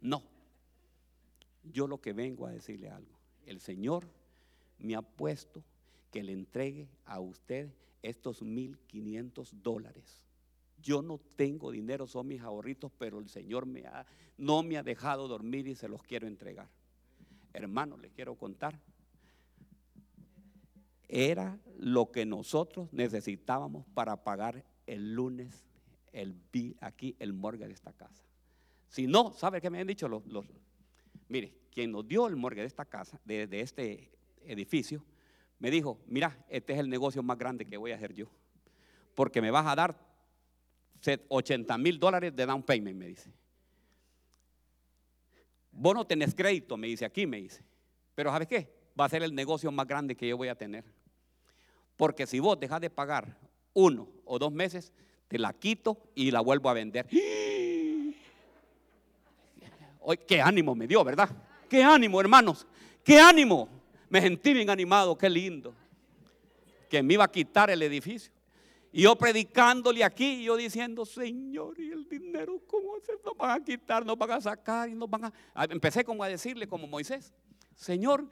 No. Yo lo que vengo a decirle algo. El Señor me ha puesto que le entregue a usted estos 1.500 dólares. Yo no tengo dinero, son mis ahorritos, pero el Señor me ha, no me ha dejado dormir y se los quiero entregar. Hermano, le quiero contar. Era lo que nosotros necesitábamos para pagar el lunes el aquí el morgue de esta casa. Si no, ¿sabe qué me han dicho los, Mire, quien nos dio el morgue de esta casa, de, de este edificio, me dijo, mira, este es el negocio más grande que voy a hacer yo. Porque me vas a dar 80 mil dólares de down payment, me dice. Vos no tenés crédito, me dice, aquí me dice. Pero ¿sabes qué? Va a ser el negocio más grande que yo voy a tener. Porque si vos dejas de pagar uno o dos meses, te la quito y la vuelvo a vender. Hoy, qué ánimo me dio, ¿verdad? Qué ánimo, hermanos. Qué ánimo. Me sentí bien animado, qué lindo. Que me iba a quitar el edificio. Y yo predicándole aquí, yo diciendo, Señor, ¿y el dinero cómo se nos van a quitar, nos van a sacar y nos van a... Empecé como a decirle, como Moisés, Señor,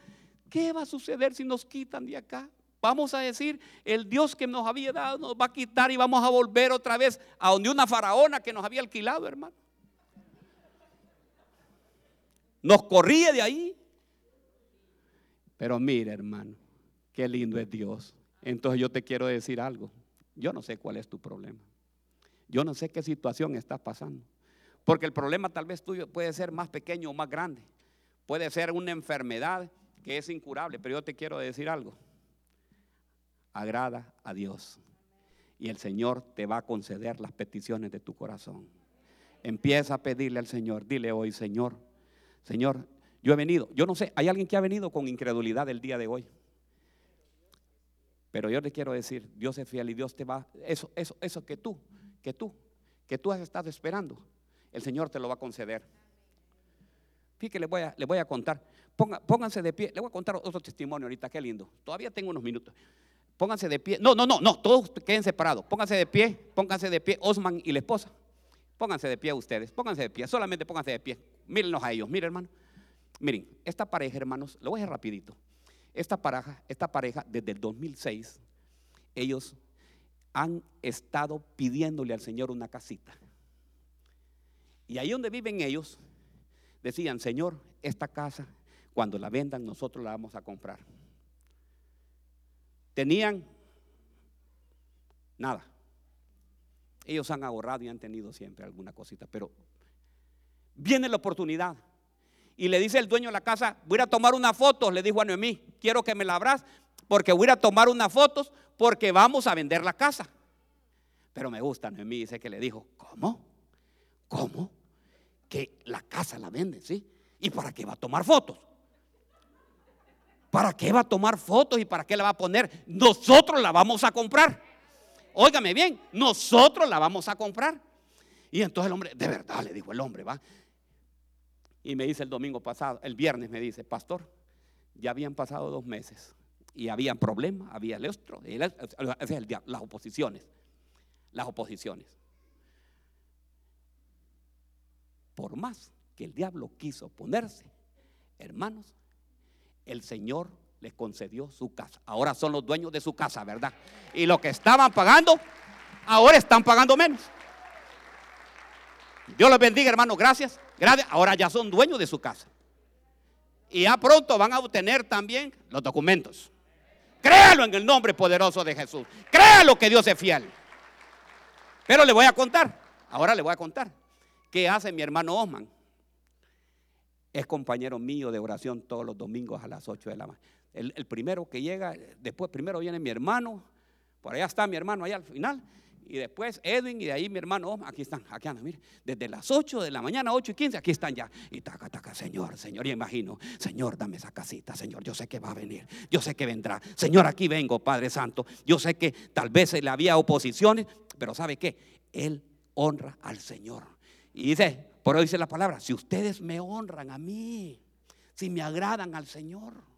¿qué va a suceder si nos quitan de acá? Vamos a decir, el Dios que nos había dado nos va a quitar y vamos a volver otra vez a donde una faraona que nos había alquilado, hermano. Nos corría de ahí. Pero mire, hermano, qué lindo es Dios. Entonces yo te quiero decir algo. Yo no sé cuál es tu problema. Yo no sé qué situación estás pasando. Porque el problema tal vez tuyo puede ser más pequeño o más grande. Puede ser una enfermedad que es incurable. Pero yo te quiero decir algo. Agrada a Dios. Y el Señor te va a conceder las peticiones de tu corazón. Empieza a pedirle al Señor. Dile hoy, Señor, Señor, yo he venido. Yo no sé, hay alguien que ha venido con incredulidad el día de hoy. Pero yo le quiero decir, Dios es fiel y Dios te va, eso, eso, eso que tú, que tú, que tú has estado esperando, el Señor te lo va a conceder. Fíjate, le voy a, le voy a contar. pónganse de pie. Le voy a contar otro testimonio ahorita, qué lindo. Todavía tengo unos minutos. Pónganse de pie. No, no, no, no, todos queden separados. Pónganse de pie, pónganse de pie, Osman y la esposa. Pónganse de pie ustedes, pónganse de pie, solamente pónganse de pie. Mírenlos a ellos, miren hermano. Miren, esta pareja, hermanos, lo voy a hacer rapidito. Esta pareja, esta pareja desde el 2006, ellos han estado pidiéndole al Señor una casita. Y ahí donde viven ellos, decían, Señor, esta casa, cuando la vendan, nosotros la vamos a comprar. Tenían nada. Ellos han ahorrado y han tenido siempre alguna cosita, pero viene la oportunidad y le dice el dueño de la casa, voy a tomar una foto, le dijo a Noemí, quiero que me la abras porque voy a tomar unas fotos porque vamos a vender la casa. Pero me gusta, Noemí dice que le dijo, ¿cómo? ¿Cómo? Que la casa la vende, ¿sí? ¿Y para qué va a tomar fotos? ¿Para qué va a tomar fotos y para qué la va a poner? Nosotros la vamos a comprar. Óigame bien, nosotros la vamos a comprar. Y entonces el hombre, de verdad, le dijo el hombre, va, y me dice el domingo pasado, el viernes me dice, pastor, ya habían pasado dos meses y había problemas, había el otro, las oposiciones, las oposiciones. Por más que el diablo quiso ponerse, hermanos, el Señor les concedió su casa. Ahora son los dueños de su casa, ¿verdad? Y lo que estaban pagando, ahora están pagando menos. Dios los bendiga, hermanos. Gracias. Ahora ya son dueños de su casa. Y ya pronto van a obtener también los documentos. Créalo en el nombre poderoso de Jesús. Créalo que Dios es fiel. Pero le voy a contar. Ahora le voy a contar. ¿Qué hace mi hermano Osman? Es compañero mío de oración todos los domingos a las 8 de la mañana. El, el primero que llega, después primero viene mi hermano. Por allá está mi hermano, allá al final y después Edwin y de ahí mi hermano, aquí están, aquí andan, mire, desde las 8 de la mañana, 8 y 15, aquí están ya. Y taca, taca, Señor, Señor, y imagino, Señor, dame esa casita, Señor, yo sé que va a venir, yo sé que vendrá. Señor, aquí vengo, Padre Santo. Yo sé que tal vez le había oposiciones, pero ¿sabe qué? Él honra al Señor. Y dice, por hoy dice la palabra, si ustedes me honran a mí, si me agradan al Señor.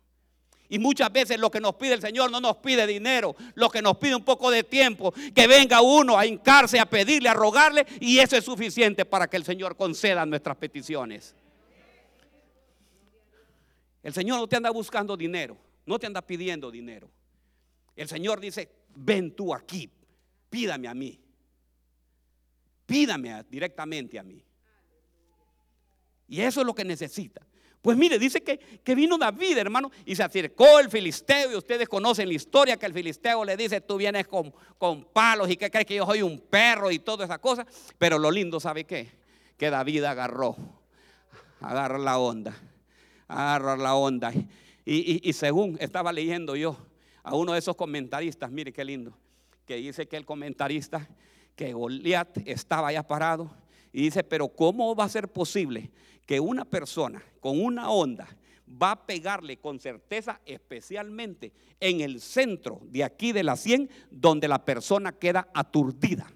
Y muchas veces lo que nos pide el Señor no nos pide dinero, lo que nos pide un poco de tiempo, que venga uno a hincarse, a pedirle, a rogarle, y eso es suficiente para que el Señor conceda nuestras peticiones. El Señor no te anda buscando dinero, no te anda pidiendo dinero. El Señor dice, ven tú aquí, pídame a mí, pídame directamente a mí. Y eso es lo que necesita. Pues mire, dice que, que, vino David, hermano, y se acercó el filisteo, y ustedes conocen la historia que el filisteo le dice, tú vienes con, con palos y que crees que yo soy un perro y toda esa cosa. Pero lo lindo, ¿sabe qué? Que David agarró, agarra la onda, agarra la onda. Y, y según estaba leyendo yo a uno de esos comentaristas, mire qué lindo, que dice que el comentarista, que Goliat estaba allá parado, y dice, pero ¿cómo va a ser posible que una persona con una onda va a pegarle con certeza, especialmente en el centro de aquí de la 100, donde la persona queda aturdida.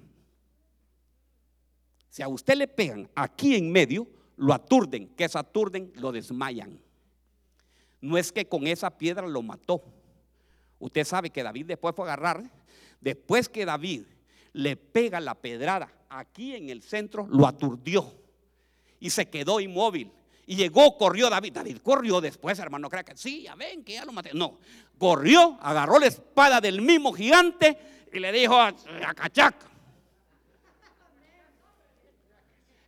Si a usted le pegan aquí en medio, lo aturden, que es aturden, lo desmayan. No es que con esa piedra lo mató. Usted sabe que David después fue a agarrar, después que David le pega la pedrada aquí en el centro, lo aturdió y se quedó inmóvil. Y llegó, corrió David. David corrió después, hermano. Crea que sí, ya ven que ya lo maté. No, corrió, agarró la espada del mismo gigante y le dijo a, Cachac.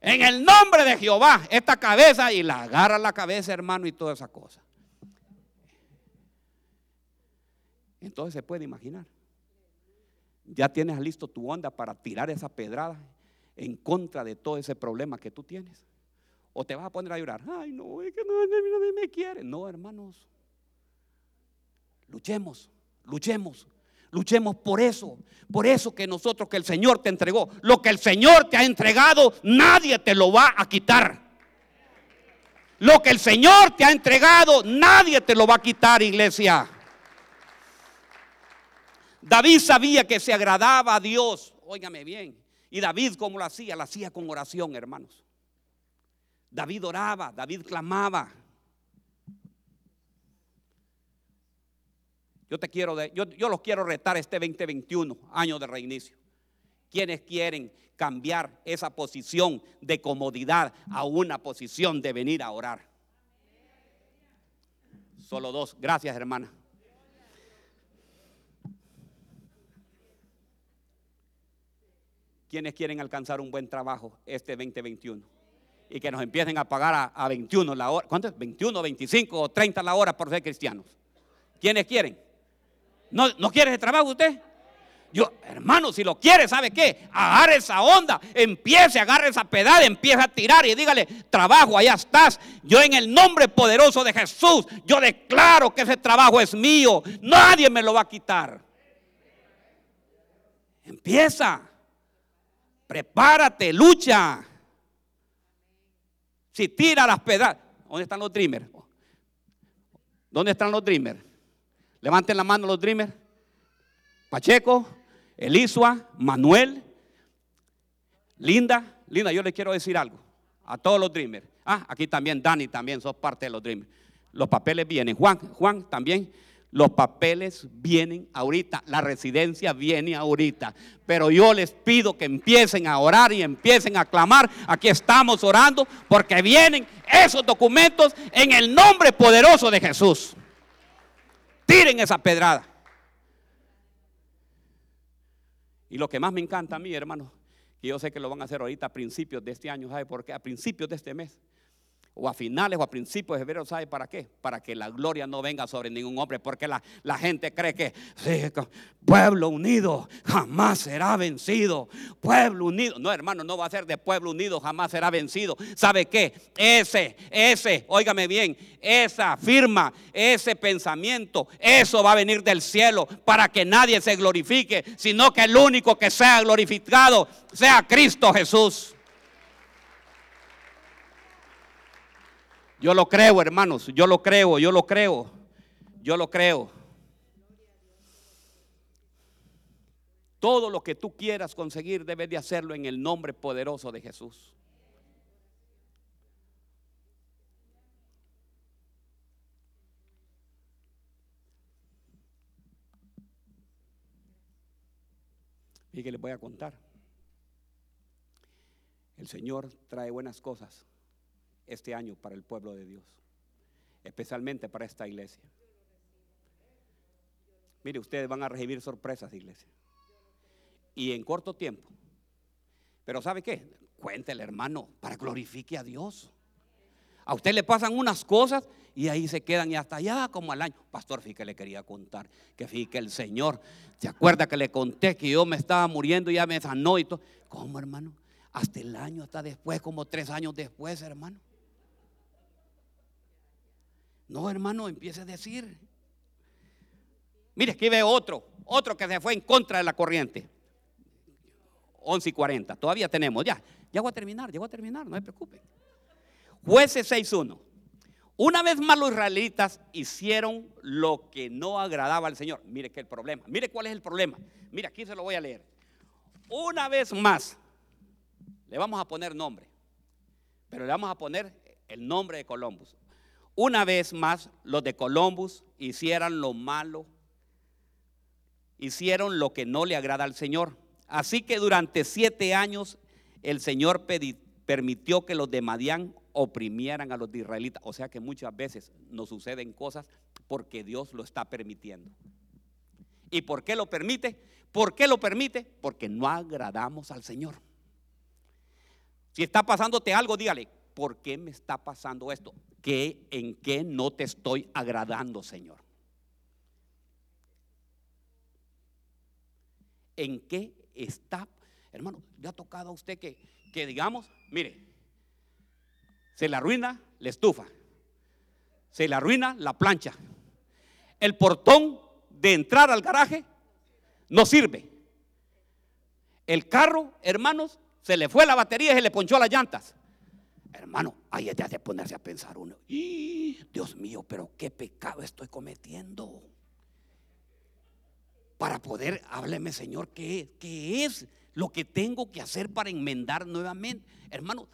En el nombre de Jehová, esta cabeza y la agarra la cabeza, hermano, y toda esa cosa. Entonces se puede imaginar. Ya tienes listo tu onda para tirar esa pedrada en contra de todo ese problema que tú tienes. O te vas a poner a llorar. Ay, no, es que no, me quiere. No, hermanos. Luchemos, luchemos, luchemos por eso. Por eso que nosotros, que el Señor te entregó. Lo que el Señor te ha entregado, nadie te lo va a quitar. Lo que el Señor te ha entregado, nadie te lo va a quitar, iglesia. David sabía que se agradaba a Dios. Óigame bien. Y David, ¿cómo lo hacía? Lo hacía con oración, hermanos. David oraba, David clamaba. Yo te quiero, yo, yo los quiero retar este 2021, año de reinicio. Quienes quieren cambiar esa posición de comodidad a una posición de venir a orar? Solo dos. Gracias, hermana. ¿Quiénes quieren alcanzar un buen trabajo este 2021? Y que nos empiecen a pagar a, 21 la hora. ¿Cuánto es? 21, 25 o 30 la hora por ser cristianos. ¿Quiénes quieren? ¿No, ¿no quiere ese trabajo usted? Yo, hermano, si lo quiere, ¿sabe qué? Agarre esa onda, empiece, agarre esa pedal, empiece a tirar y dígale, trabajo, allá estás. Yo en el nombre poderoso de Jesús, yo declaro que ese trabajo es mío. Nadie me lo va a quitar. Empieza, prepárate, lucha. Si tira las pedras, ¿dónde están los dreamers? ¿Dónde están los dreamers? Levanten la mano los dreamers. Pacheco, Elisua, Manuel, Linda. Linda, yo le quiero decir algo a todos los dreamers. Ah, aquí también Dani, también sos parte de los dreamers. Los papeles vienen. Juan, Juan también. Los papeles vienen ahorita, la residencia viene ahorita. Pero yo les pido que empiecen a orar y empiecen a clamar. Aquí estamos orando porque vienen esos documentos en el nombre poderoso de Jesús. Tiren esa pedrada. Y lo que más me encanta a mí, hermano, y yo sé que lo van a hacer ahorita a principios de este año, ¿sabe por qué? A principios de este mes o a finales o a principios de febrero, ¿sabe para qué? Para que la gloria no venga sobre ningún hombre, porque la, gente cree que pueblo unido jamás será vencido. Pueblo unido, no hermano, no va a ser de pueblo unido, jamás será vencido. ¿Sabe qué? Ese, ese, óigame bien, esa firma, ese pensamiento, eso va a venir del cielo para que nadie se glorifique, sino que el único que sea glorificado sea Cristo Jesús. Yo lo creo, hermanos, yo lo creo, yo lo creo, yo lo creo. Todo lo que tú quieras conseguir debes de hacerlo en el nombre poderoso de Jesús. Y que les voy a contar. El Señor trae buenas cosas este año para el pueblo de Dios, especialmente para esta iglesia. Mire, ustedes van a recibir sorpresas, iglesia. Y en corto tiempo. Pero ¿sabe qué? Cuéntele, hermano, para glorifique a Dios. A usted le pasan unas cosas y ahí se quedan y hasta allá como al año. Pastor, fíjate, le quería contar que fíjate el Señor, ¿se acuerda que le conté que yo me estaba muriendo y ya me sanó y todo? ¿Cómo, hermano? Hasta el año, hasta después, como tres años después, hermano. No, hermano, empiece a decir. Mire, aquí veo otro, otro que se fue en contra de la corriente. 11 y 40, todavía tenemos, ya, ya voy a terminar, ya a terminar, no se preocupe. Jueces 6.1. Una vez más los israelitas hicieron lo que no agradaba al Señor. Mire que el problema, mire cuál es el problema. Mire, aquí se lo voy a leer. Una vez más, le vamos a poner nombre, pero le vamos a poner el nombre de Columbus. Una vez más, los de Columbus hicieron lo malo, hicieron lo que no le agrada al Señor. Así que durante siete años el Señor permitió que los de Madián oprimieran a los de israelitas. O sea que muchas veces nos suceden cosas porque Dios lo está permitiendo. ¿Y por qué lo permite? ¿Por qué lo permite? Porque no agradamos al Señor. Si está pasándote algo, dígale, ¿por qué me está pasando esto? ¿Qué, ¿En qué no te estoy agradando, Señor? ¿En qué está? Hermano, le ha tocado a usted que, que digamos, mire, se le arruina la estufa, se le arruina la plancha, el portón de entrar al garaje no sirve. El carro, hermanos, se le fue la batería y se le ponchó las llantas. Hermano, ahí es de ponerse a pensar uno. Dios mío, pero qué pecado estoy cometiendo. Para poder, hábleme Señor, ¿qué, qué es lo que tengo que hacer para enmendar nuevamente? Hermano,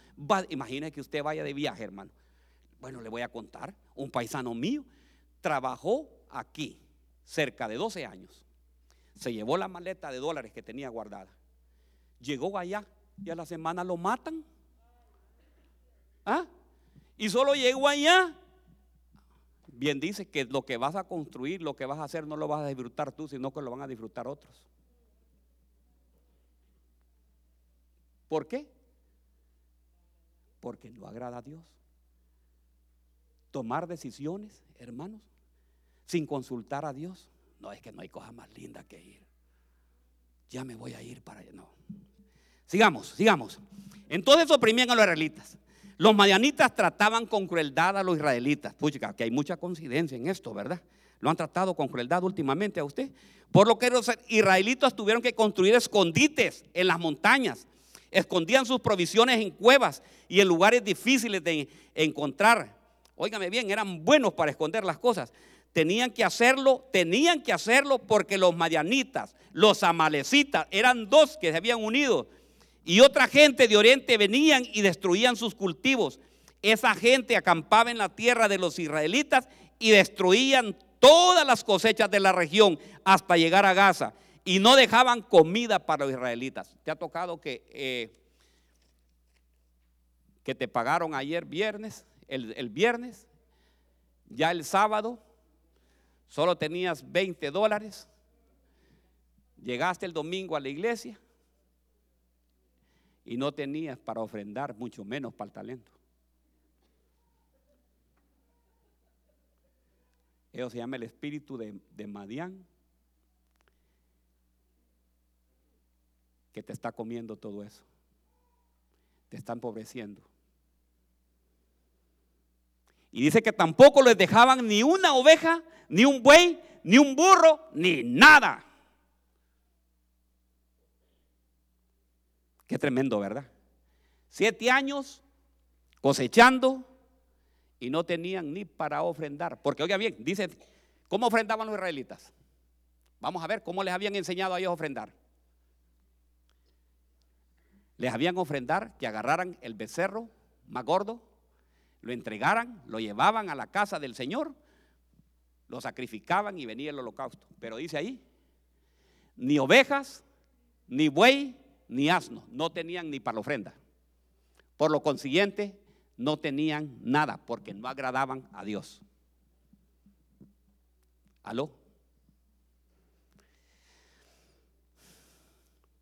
imagine que usted vaya de viaje, hermano. Bueno, le voy a contar. Un paisano mío trabajó aquí cerca de 12 años. Se llevó la maleta de dólares que tenía guardada. Llegó allá y a la semana lo matan. ¿Ah? Y solo llegó allá. Bien dice que lo que vas a construir, lo que vas a hacer, no lo vas a disfrutar tú, sino que lo van a disfrutar otros. ¿Por qué? Porque no agrada a Dios. Tomar decisiones, hermanos, sin consultar a Dios. No es que no hay cosa más linda que ir. Ya me voy a ir para allá. No. Sigamos, sigamos. Entonces oprimían a los israelitas. Los madianitas trataban con crueldad a los israelitas. Pucha, que hay mucha coincidencia en esto, ¿verdad? Lo han tratado con crueldad últimamente a usted. Por lo que los israelitas tuvieron que construir escondites en las montañas. Escondían sus provisiones en cuevas y en lugares difíciles de encontrar. Óigame bien, eran buenos para esconder las cosas. Tenían que hacerlo, tenían que hacerlo porque los madianitas, los amalecitas, eran dos que se habían unido y otra gente de Oriente venían y destruían sus cultivos. Esa gente acampaba en la tierra de los israelitas y destruían todas las cosechas de la región hasta llegar a Gaza y no dejaban comida para los israelitas. ¿Te ha tocado que, eh, que te pagaron ayer viernes, el, el viernes, ya el sábado, solo tenías 20 dólares, llegaste el domingo a la iglesia y no tenías para ofrendar, mucho menos para el talento. Eso se llama el espíritu de, de Madián, que te está comiendo todo eso. Te está empobreciendo. Y dice que tampoco les dejaban ni una oveja, ni un buey, ni un burro, ni nada. Qué tremendo, ¿verdad? Siete años cosechando y no tenían ni para ofrendar. Porque oiga bien, dice, ¿cómo ofrendaban los israelitas? Vamos a ver cómo les habían enseñado a ellos a ofrendar. Les habían ofrendar que agarraran el becerro más gordo, lo entregaran, lo llevaban a la casa del Señor, lo sacrificaban y venía el holocausto. Pero dice ahí, ni ovejas, ni buey, ni asno, no tenían ni para la ofrenda. Por lo consiguiente, no tenían nada porque no agradaban a Dios. ¿Aló?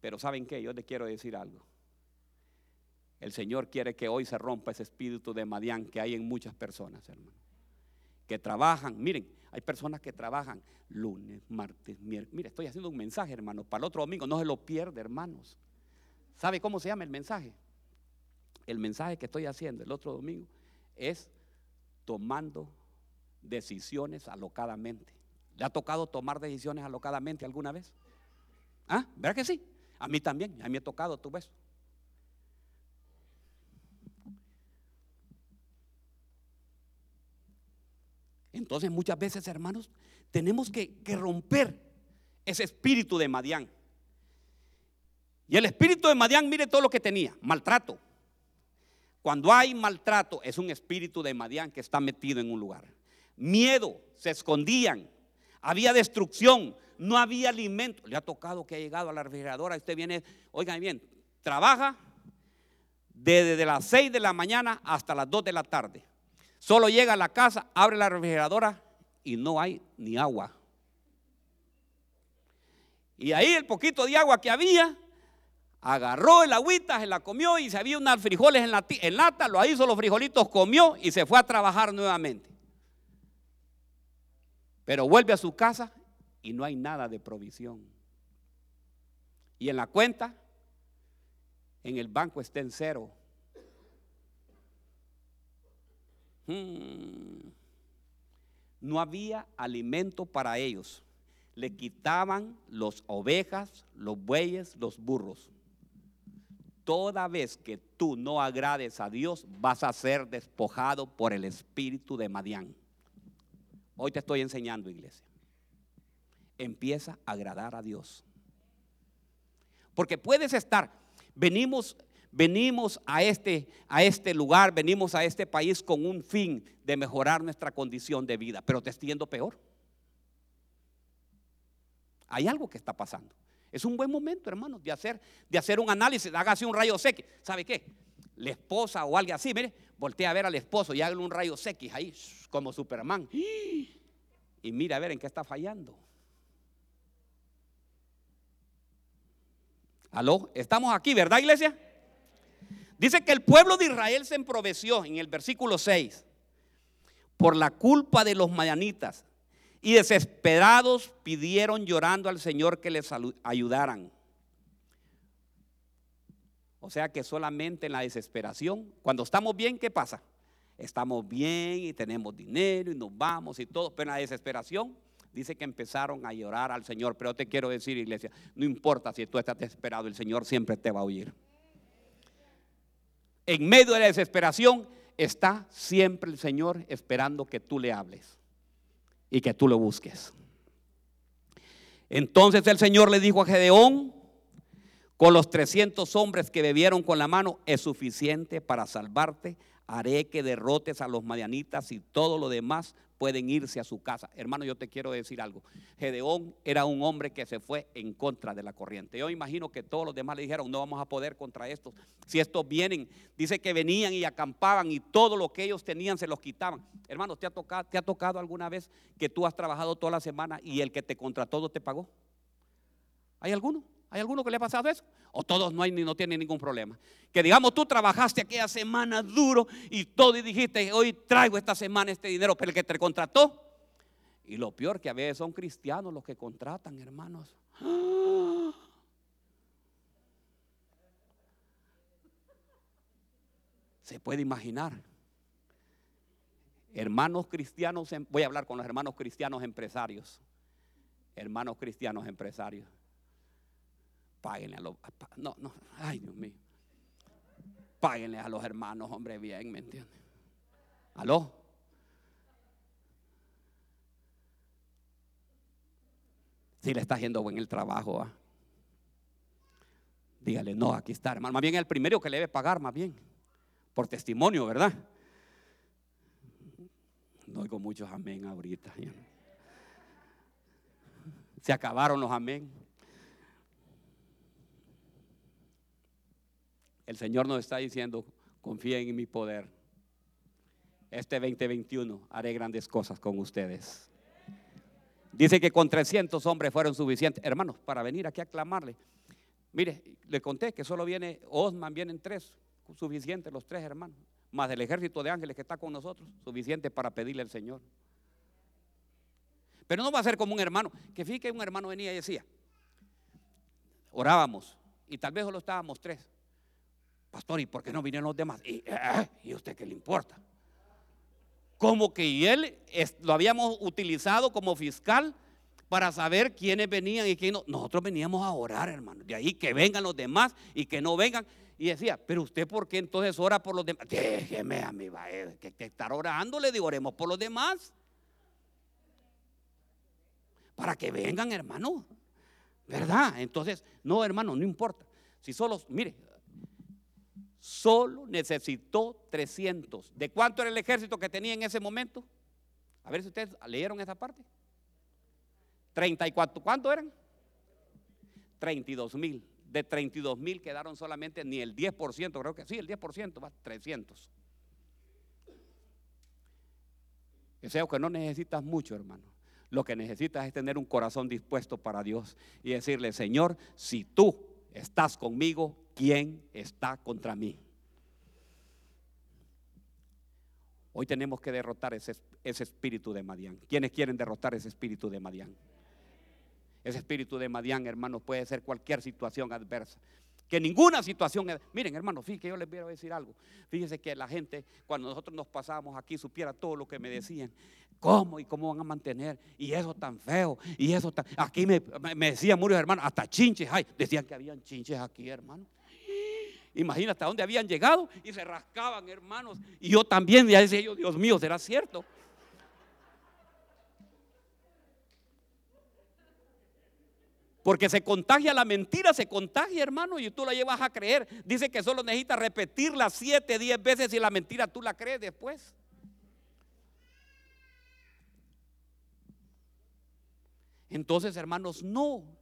Pero ¿saben qué? Yo les quiero decir algo. El Señor quiere que hoy se rompa ese espíritu de Madián que hay en muchas personas, hermano. Que trabajan, miren, hay personas que trabajan lunes, martes, miércoles. Mire, estoy haciendo un mensaje, hermano, para el otro domingo. No se lo pierde, hermanos. ¿Sabe cómo se llama el mensaje? el mensaje que estoy haciendo el otro domingo es tomando decisiones alocadamente. ¿Le ha tocado tomar decisiones alocadamente alguna vez? ¿Ah? ¿Verdad que sí? A mí también, a mí me ha tocado, tú ves. Entonces muchas veces, hermanos, tenemos que, que romper ese espíritu de Madián. Y el espíritu de Madián, mire todo lo que tenía, maltrato, cuando hay maltrato, es un espíritu de Madián que está metido en un lugar. Miedo, se escondían, había destrucción, no había alimento. Le ha tocado que ha llegado a la refrigeradora, usted viene, oigan bien, trabaja desde las 6 de la mañana hasta las 2 de la tarde. Solo llega a la casa, abre la refrigeradora y no hay ni agua. Y ahí el poquito de agua que había, agarró el agüita, se la comió y se había unas frijoles en, la, en lata, lo hizo los frijolitos, comió y se fue a trabajar nuevamente. Pero vuelve a su casa y no hay nada de provisión. Y en la cuenta, en el banco está en cero. Hmm. No había alimento para ellos. Le quitaban las ovejas, los bueyes, los burros toda vez que tú no agrades a Dios, vas a ser despojado por el espíritu de Madián. Hoy te estoy enseñando, iglesia. Empieza a agradar a Dios. Porque puedes estar, venimos, venimos a este, a este lugar, venimos a este país con un fin de mejorar nuestra condición de vida, pero te estoy yendo peor. Hay algo que está pasando. Es un buen momento, hermanos, de hacer, de hacer un análisis. Hágase un rayo X. ¿Sabe qué? La esposa o alguien así, mire, voltea a ver al esposo y hágale un rayo X ahí, como Superman. Y mira a ver en qué está fallando. Aló, estamos aquí, ¿verdad, iglesia? Dice que el pueblo de Israel se emproveció en el versículo 6 por la culpa de los mayanitas y desesperados pidieron llorando al Señor que les ayudaran. O sea que solamente en la desesperación, cuando estamos bien, ¿qué pasa? Estamos bien y tenemos dinero y nos vamos y todo, pero en la desesperación dice que empezaron a llorar al Señor. Pero te quiero decir, iglesia, no importa si tú estás desesperado, el Señor siempre te va a oír. En medio de la desesperación está siempre el Señor esperando que tú le hables y que tú lo busques. Entonces el Señor le dijo a Gedeón, con los 300 hombres que bebieron con la mano es suficiente para salvarte. Haré que derrotes a los madianitas y todo lo demás pueden irse a su casa. Hermano, yo te quiero decir algo. Gedeón era un hombre que se fue en contra de la corriente. Yo imagino que todos los demás le dijeron, no vamos a poder contra estos. Si estos vienen, dice que venían y acampaban y todo lo que ellos tenían se los quitaban. Hermano, ¿te ha tocado, alguna vez que tú has trabajado toda la semana y el que te contrató no te pagó? ¿Hay alguno? ¿Hay alguno que le ha pasado eso? O todos no hay ni no tienen ningún problema. Que digamos tú trabajaste aquella semana duro y todo y dijiste, hoy traigo esta semana este dinero, pero el que te contrató. Y lo peor que a veces son cristianos los que contratan, hermanos. Se puede imaginar. Hermanos cristianos, em, voy a hablar con los hermanos cristianos empresarios. Hermanos cristianos empresarios páguenle a los. No, no, ay Dios mío. Páguenle a los hermanos, hombre, bien, ¿me entiendes? ¿Aló? Si le está haciendo buen el trabajo, ¿ah? dígale, no, aquí está, hermano. Más bien el primero que le debe pagar, más bien. Por testimonio, ¿verdad? No oigo muchos amén ahorita. Se acabaron los amén. El Señor nos está diciendo, confíen en mi poder. Este 2021 haré grandes cosas con ustedes. Dice que con 300 hombres fueron suficientes, hermanos, para venir aquí a clamarle. Mire, le conté que solo viene Osman, vienen tres, suficientes los tres hermanos, más el ejército de ángeles que está con nosotros, suficiente para pedirle al Señor. Pero no va a ser como un hermano, que fíjate que un hermano venía y decía, orábamos, y tal vez solo estábamos tres, pastor, ¿y por qué no vinieron los demás? ¿Y, eh, ¿y usted qué le importa? Como que él lo habíamos utilizado como fiscal para saber quiénes venían y quiénes no. Nosotros veníamos a orar, hermano. De ahí que vengan los demás y que no vengan. Y decía, pero usted, ¿por qué entonces ora por los demás? Déjeme a mí, eh, que, que estar orando, le digo, oremos por los demás. Para que vengan, hermano. ¿Verdad? Entonces, no, hermano, no importa. Si solo, mire, solo necesitó 300. ¿De cuánto era el ejército que tenía en ese momento? A ver si ustedes leyeron esa parte. 34, ¿cuánto eran? 32 mil. De 32 mil quedaron solamente ni el 10%, creo que sí, el 10%, va, 300. Deseo que no necesitas mucho, hermano. Lo que necesitas es tener un corazón dispuesto para Dios y decirle, Señor, si tú estás conmigo, ¿quién está contra mí? Hoy tenemos que derrotar ese, ese espíritu de Madián. ¿Quiénes quieren derrotar ese espíritu de Madián? Ese espíritu de Madián, hermanos, puede ser cualquier situación adversa. Que ninguna situación. Miren, hermanos, fíjense, yo les a decir algo. Fíjense que la gente, cuando nosotros nos pasábamos aquí, supiera todo lo que me decían. ¿Cómo y cómo van a mantener? Y eso tan feo. Y eso tan. Aquí me, me decían muchos hermanos, hasta chinches hay. Decían que habían chinches aquí, hermano. Imagínate a dónde habían llegado y se rascaban, hermanos. Y yo también, ya decía yo, Dios mío, ¿será cierto? Porque se contagia la mentira, se contagia, hermano, y tú la llevas a creer. Dice que solo necesitas repetirla siete, diez veces y la mentira tú la crees después. Entonces, hermanos, no.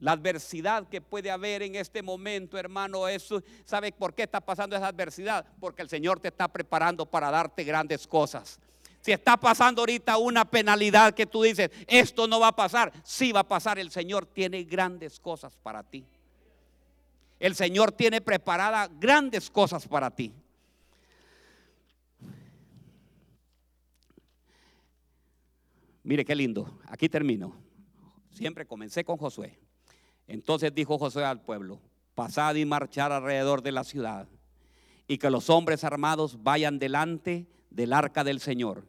La adversidad que puede haber en este momento, hermano, eso, ¿sabe por qué está pasando esa adversidad? Porque el Señor te está preparando para darte grandes cosas. Si está pasando ahorita una penalidad que tú dices, esto no va a pasar, sí va a pasar. El Señor tiene grandes cosas para ti. El Señor tiene preparada grandes cosas para ti. Mire qué lindo. Aquí termino. Siempre comencé con Josué. Entonces dijo Josué al pueblo, pasad y marchar alrededor de la ciudad y que los hombres armados vayan delante del arca del Señor.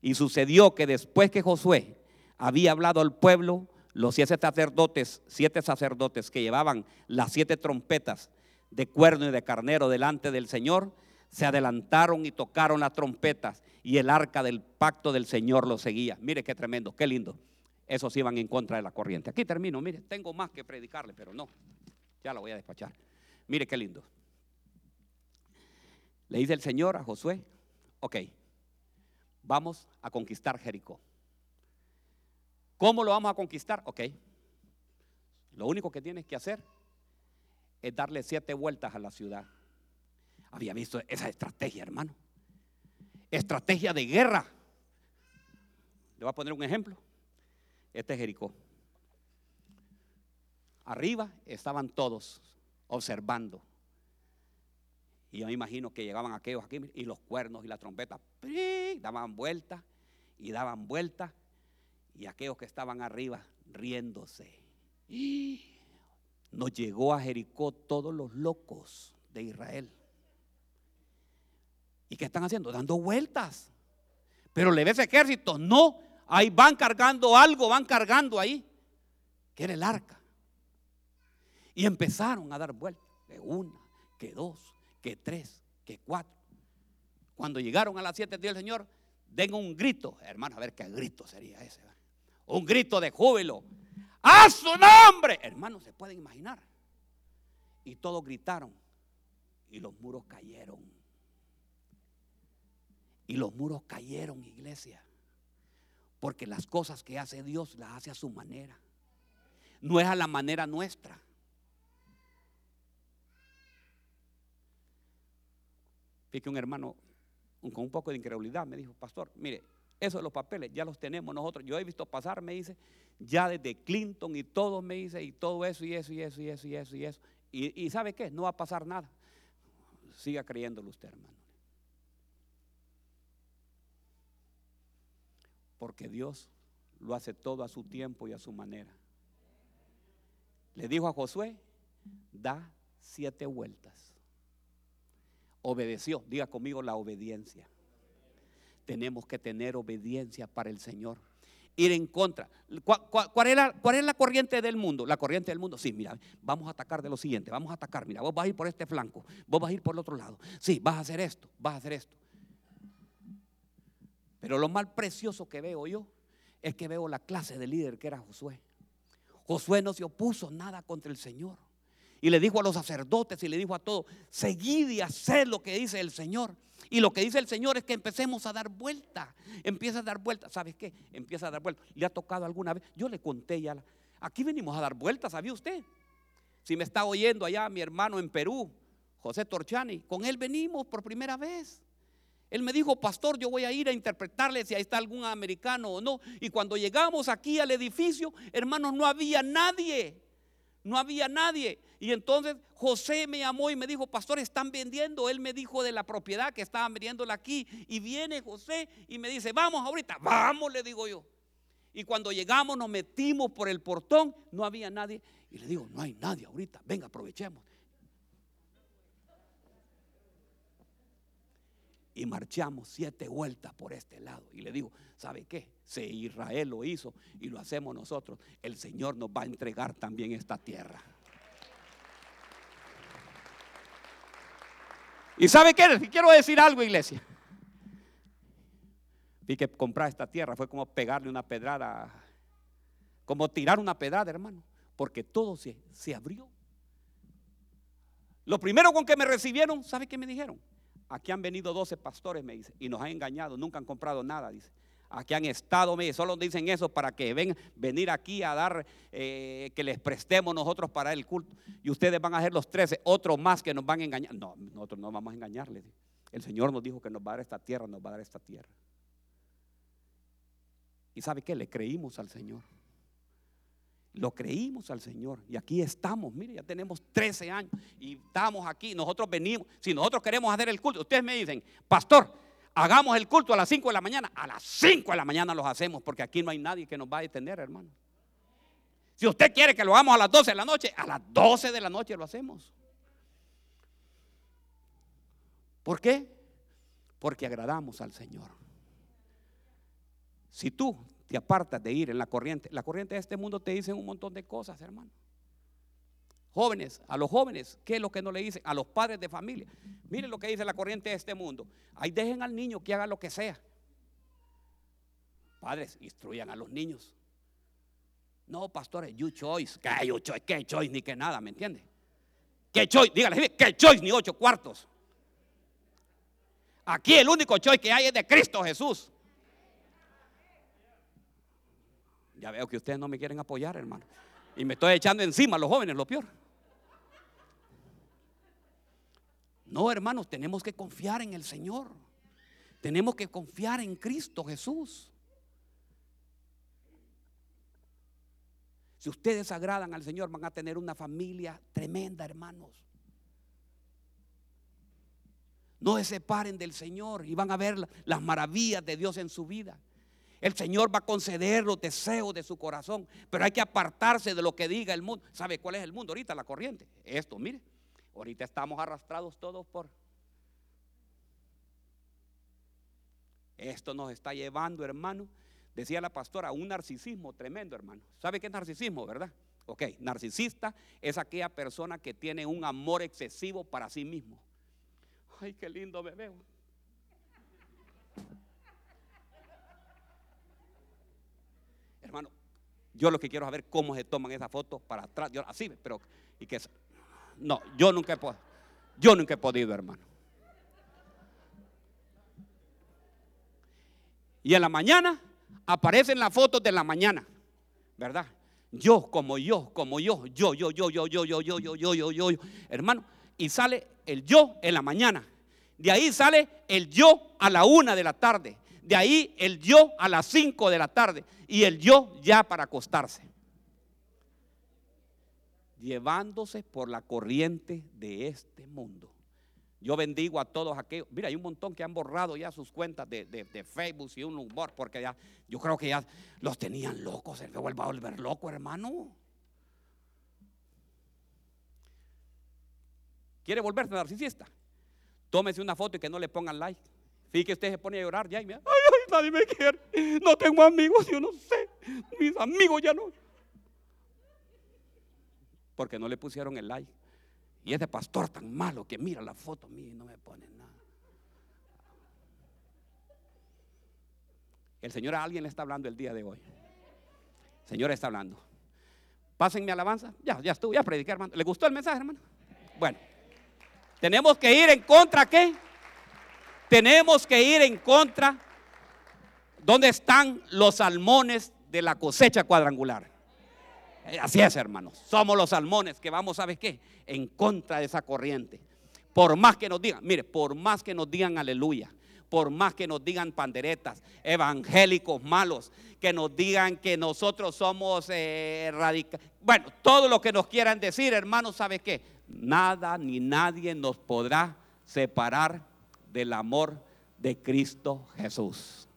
Y sucedió que después que Josué había hablado al pueblo, los siete sacerdotes, siete sacerdotes que llevaban las siete trompetas de cuerno y de carnero delante del Señor, se adelantaron y tocaron las trompetas y el arca del pacto del Señor lo seguía. Mire qué tremendo, qué lindo esos iban en contra de la corriente. Aquí termino, mire, tengo más que predicarle, pero no, ya lo voy a despachar. Mire qué lindo. Le dice el Señor a Josué, ok, vamos a conquistar Jericó. ¿Cómo lo vamos a conquistar? Ok. Lo único que tienes que hacer es darle siete vueltas a la ciudad. Había visto esa estrategia, hermano. Estrategia de guerra. Le voy a poner un ejemplo. Este es Jericó. Arriba estaban todos observando. Y yo me imagino que llegaban aquellos aquí y los cuernos y la trompeta daban vueltas y daban vueltas. Y aquellos que estaban arriba riéndose. Y nos llegó a Jericó todos los locos de Israel. ¿Y qué están haciendo? Dando vueltas. Pero le ves ejército, no. Ahí van cargando algo, van cargando ahí, que era el arca. Y empezaron a dar vueltas, de una, que dos, que tres, que cuatro. Cuando llegaron a las siete del Señor, den un grito, hermano, a ver qué grito sería ese. Un grito de júbilo. ¡A su nombre! Hermanos, se pueden imaginar. Y todos gritaron. Y los muros cayeron. Y los muros cayeron, iglesia. Porque las cosas que hace Dios las hace a su manera. No es a la manera nuestra. Fíjate un hermano con un poco de incredulidad me dijo, pastor, mire, eso de los papeles ya los tenemos nosotros. Yo he visto pasar, me dice, ya desde Clinton y todo, me dice, y todo eso y eso y eso y eso y eso y eso. Y, y ¿sabe qué? No va a pasar nada. Siga creyéndolo usted, hermano. Porque Dios lo hace todo a su tiempo y a su manera. Le dijo a Josué, da siete vueltas. Obedeció, diga conmigo la obediencia. Tenemos que tener obediencia para el Señor. Ir en contra. ¿Cuál, es la, ¿Cuál, es la, corriente del mundo? La corriente del mundo, sí, mira, vamos a atacar de lo siguiente, vamos a atacar, mira, vos vas a ir por este flanco, vos vas a ir por el otro lado. Sí, vas a hacer esto, vas a hacer esto. Pero lo más precioso que veo yo es que veo la clase de líder que era Josué. Josué no se opuso nada contra el Señor. Y le dijo a los sacerdotes y le dijo a todos, seguid y haced lo que dice el Señor. Y lo que dice el Señor es que empecemos a dar vuelta. Empieza a dar vuelta. ¿Sabes qué? Empieza a dar vuelta. ¿Le ha tocado alguna vez? Yo le conté ya. Aquí venimos a dar vueltas, ¿sabía usted? Si me está oyendo allá mi hermano en Perú, José Torchani, con él venimos por primera vez. Él me dijo, pastor, yo voy a ir a interpretarle si ahí está algún americano o no. Y cuando llegamos aquí al edificio, hermanos, no había nadie. No había nadie. Y entonces José me llamó y me dijo, pastor, están vendiendo. Él me dijo de la propiedad que estaban vendiéndola aquí. Y viene José y me dice, vamos ahorita, vamos, le digo yo. Y cuando llegamos nos metimos por el portón, no había nadie. Y le digo, no hay nadie ahorita, venga, aprovechemos. Y marchamos siete vueltas por este lado. Y le digo, ¿sabe qué? Si Israel lo hizo y lo hacemos nosotros, el Señor nos va a entregar también esta tierra. ¿Y sabe qué? Quiero decir algo, iglesia. Vi que comprar esta tierra fue como pegarle una pedrada, como tirar una pedrada, hermano, porque todo se, se abrió. Lo primero con que me recibieron, ¿sabe qué me dijeron? Aquí han venido 12 pastores, me dice, y nos han engañado, nunca han comprado nada, dice. Aquí han estado, me solo dicen eso para que vengan, venir aquí a dar, eh, que les prestemos nosotros para el culto. Y ustedes van a ser los 13, otros más que nos van a engañar. No, nosotros no vamos a engañarles. El Señor nos dijo que nos va a dar esta tierra, nos va a dar esta tierra. ¿Y sabe qué? Le creímos al Señor. Lo creímos al Señor y aquí estamos. Mire, ya tenemos 13 años y estamos aquí. Nosotros venimos. Si nosotros queremos hacer el culto, ustedes me dicen, pastor, hagamos el culto a las 5 de la mañana. A las 5 de la mañana los hacemos porque aquí no hay nadie que nos va a detener, hermano. Si usted quiere que lo hagamos a las 12 de la noche, a las 12 de la noche lo hacemos. ¿Por qué? Porque agradamos al Señor. Si tú te apartas de ir en la corriente. La corriente de este mundo te dice un montón de cosas, hermano. Jóvenes, a los jóvenes, ¿qué es lo que no le dicen? A los padres de familia. Miren lo que dice la corriente de este mundo. Ahí dejen al niño que haga lo que sea. Padres, instruyan a los niños. No, pastores, you choice. ¿Qué you choice? ¿Qué choice? Ni que nada, ¿me entiende? ¿Qué choice? Dígale, ¿qué choice? Ni ocho cuartos. Aquí el único choice que hay es de Cristo Jesús. Ya veo que ustedes no me quieren apoyar, hermano. Y me estoy echando encima a los jóvenes, lo peor. No, hermanos, tenemos que confiar en el Señor. Tenemos que confiar en Cristo Jesús. Si ustedes agradan al Señor, van a tener una familia tremenda, hermanos. No se separen del Señor y van a ver las maravillas de Dios en su vida. El Señor va a conceder los deseos de su corazón, pero hay que apartarse de lo que diga el mundo. ¿Sabe cuál es el mundo ahorita? La corriente. Esto, mire, ahorita estamos arrastrados todos por... Esto nos está llevando, hermano, decía la pastora, un narcisismo tremendo, hermano. ¿Sabe qué es narcisismo, verdad? Ok, narcisista es aquella persona que tiene un amor excesivo para sí mismo. Ay, qué lindo bebé. Hermano, yo lo que quiero saber cómo se toman esa foto para atrás. Yo, así, pero y que no, yo nunca he podido. Yo nunca he podido, hermano. Y en la mañana aparecen las fotos de la mañana, ¿verdad? Yo como yo, como yo, yo, yo, yo, yo, yo, yo, yo, yo, yo, yo, yo, yo, hermano. Y sale el yo en la mañana. De ahí sale el yo a la una de la tarde. De ahí el yo a las 5 de la tarde y el yo ya para acostarse. Llevándose por la corriente de este mundo. Yo bendigo a todos aquellos. Mira, hay un montón que han borrado ya sus cuentas de, Facebook y un humor, porque ya, yo creo que ya los tenían locos. Se vuelve a volver loco, hermano. ¿Quiere volverse narcisista? Tómese una foto y que no le pongan like. Fíjate que usted se pone a llorar ya y me ay, ay, nadie me quiere. No tengo amigos, yo no sé. Mis amigos ya no. Porque no le pusieron el like. Y ese pastor tan malo que mira la foto a mí y no me pone nada. El Señor a alguien le está hablando el día de hoy. El Señor está hablando. Pásenme alabanza. Ya, ya estuve, ya prediqué, hermano. ¿Le gustó el mensaje, hermano? Bueno, tenemos que ir en contra, ¿qué? Tenemos que ir en contra. ¿Dónde están los salmones de la cosecha cuadrangular? Eh, así es, hermanos. Somos los salmones que vamos, ¿sabes qué? En contra de esa corriente. Por más que nos digan, mire, por más que nos digan aleluya, por más que nos digan panderetas, evangélicos malos, que nos digan que nosotros somos eh, radicales. Bueno, todo lo que nos quieran decir, hermanos, ¿sabe qué? Nada ni nadie nos podrá separar del amor de Cristo Jesús.